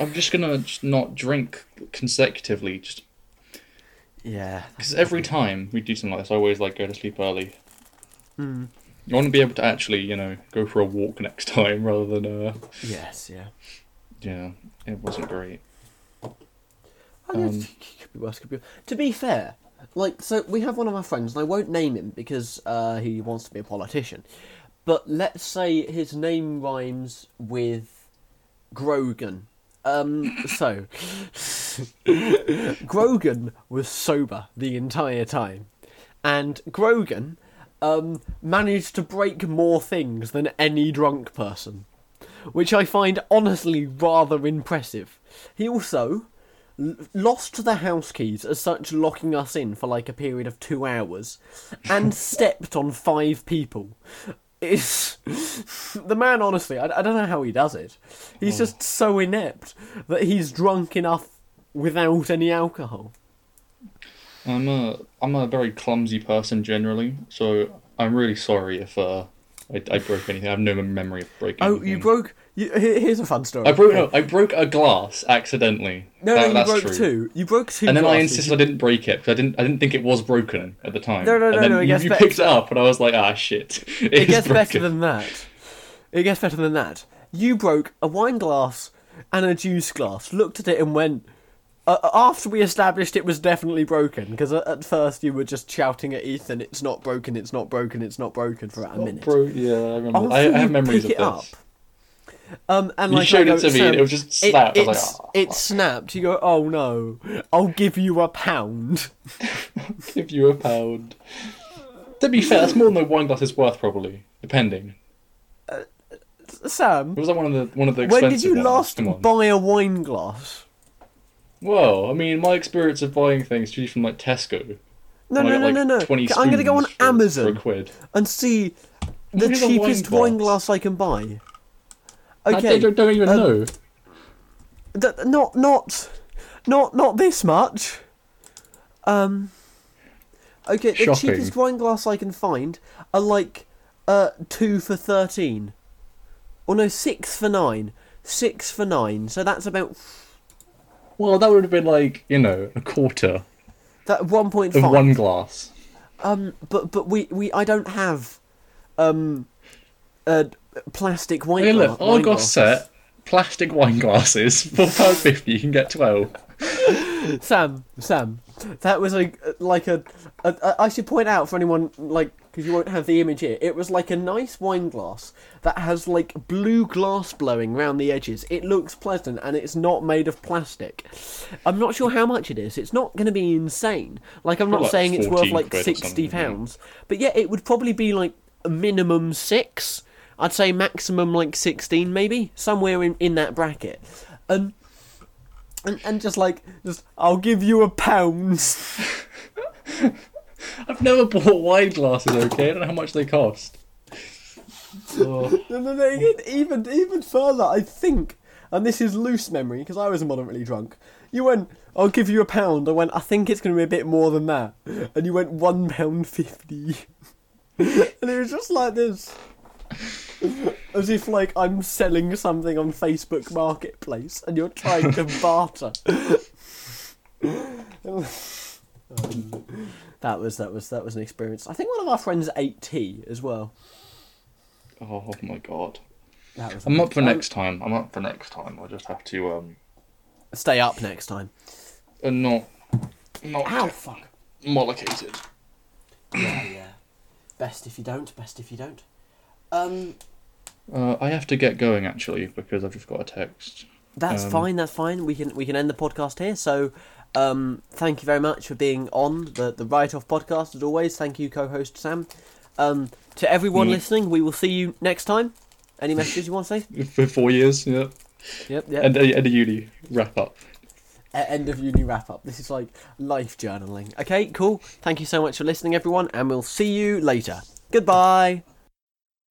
I'm just gonna just not drink consecutively, just Yeah. because every time we do something like this, I always like go to sleep early. Hmm. I want to be able to actually, you know, go for a walk next [laughs] time rather than uh, Yes, yeah. yeah, it wasn't great. I Um, could be worse. Could be. To be fair, like so, we have one of our friends, and I won't name him because uh, he wants to be a politician. But let's say his name rhymes with Grogan. Um, [laughs] so [laughs] Grogan was sober the entire time, and Grogan um, managed to break more things than any drunk person, which I find honestly rather impressive. He also l- lost the house keys as such locking us in for like a period of two hours and [laughs] stepped on five people. It's [laughs] the man honestly I, I don't know how he does it. He's just so inept that he's drunk enough without any alcohol I'm a I'm a very clumsy person generally, so I'm really sorry if uh I, I broke anything. I have no memory of breaking. oh anything. you broke you, here- here's a fun story I broke no, I broke a glass accidentally. no, That- no you broke true. two you broke two And then I glasses. insisted I didn't break it because I didn't I didn't think it was broken at the time. No, no, and no, then no, it You, you picked it up and I was like, ah, shit. [laughs] It gets better than that. It gets better than that. You broke a wine glass and a juice glass, looked at it and went. Uh, after we established it was definitely broken, because at, first you were just shouting at Ethan, "It's not broken, it's not broken, it's not broken" for about a minute. Bro, yeah, I remember. After I, I have memories pick of it this. up, um, and You like showed it to me and it was just it- snapped. I was it's- like, oh, it snapped. You go, "Oh no, I'll give you a pound." [laughs] [laughs] give you a pound. To be fair, that's more than the wine glass is worth, probably, depending. Sam, It was like one of the one of the when did you last buy a wine glass? Well, I mean, my experience of buying things usually from like Tesco. No, no, no, like, no, no. 20 I'm gonna go on for- Amazon. for a quid. and see the Look at the cheapest wine wine glass. glass I can buy. I Okay, don't, don't even um, know. th- not not not not this much. Um. Okay, the Shopping. cheapest wine glass I can find are like uh two for thirteen, or no, six for nine. Six for nine. So that's about Well, that would have been like you know a quarter that one point of one glass. Um, but but we we I don't have um uh plastic wine. Hey, look, Argos set plastic wine glasses for pound fifty. You can get twelve. Sam, Sam, that was like like a, a, a. I should point out for anyone like because you won't have the image here. It was like a nice wine glass that has like blue glass blowing around the edges. It looks pleasant and it's not made of plastic. I'm not sure how much it is. It's not going to be insane. Like I'm not Like saying it's worth like sixty pounds, but yeah, it would probably be like a minimum six. I'd say maximum like sixteen, maybe somewhere in in that bracket. Um, and, and just like just I'll give you a pound. [laughs] I've never bought wine glasses. Okay, I don't know how much they cost. Oh, [laughs] No, no, no. Even even, even further, I think, and this is loose memory because I was moderately drunk. You went, I'll give you a pound. I went, I think it's going to be a bit more than that, and you went one pound fifty, [laughs] and it was just like this. [laughs] As if like I'm selling something on Facebook Marketplace and you're trying to [laughs] barter. [laughs] that was that was that was an experience. I think one of our friends ate tea as well. oh my god. That was I'm up for Um, next time. I'm up for next time. I just have to um, Stay up next time. And not not Ow, get fuck. mollicated. Yeah, yeah. Best if you don't. Best if you don't. Um, Uh, I have to get going actually because I've just got a text. that's Um, fine. That's fine. We can we can end the podcast here. So, um, thank you very much for being on the the Wright Off podcast as always. Thank you, co-host Sam. Um, to everyone Mm. listening, we will see you next time. Any [laughs] messages you want to say? For four years, yeah. Yep, yep. And and a uni wrap up. End of uni wrap up. This is like life journaling. Okay, cool. Thank you so much for listening, everyone, and we'll see you later. Goodbye.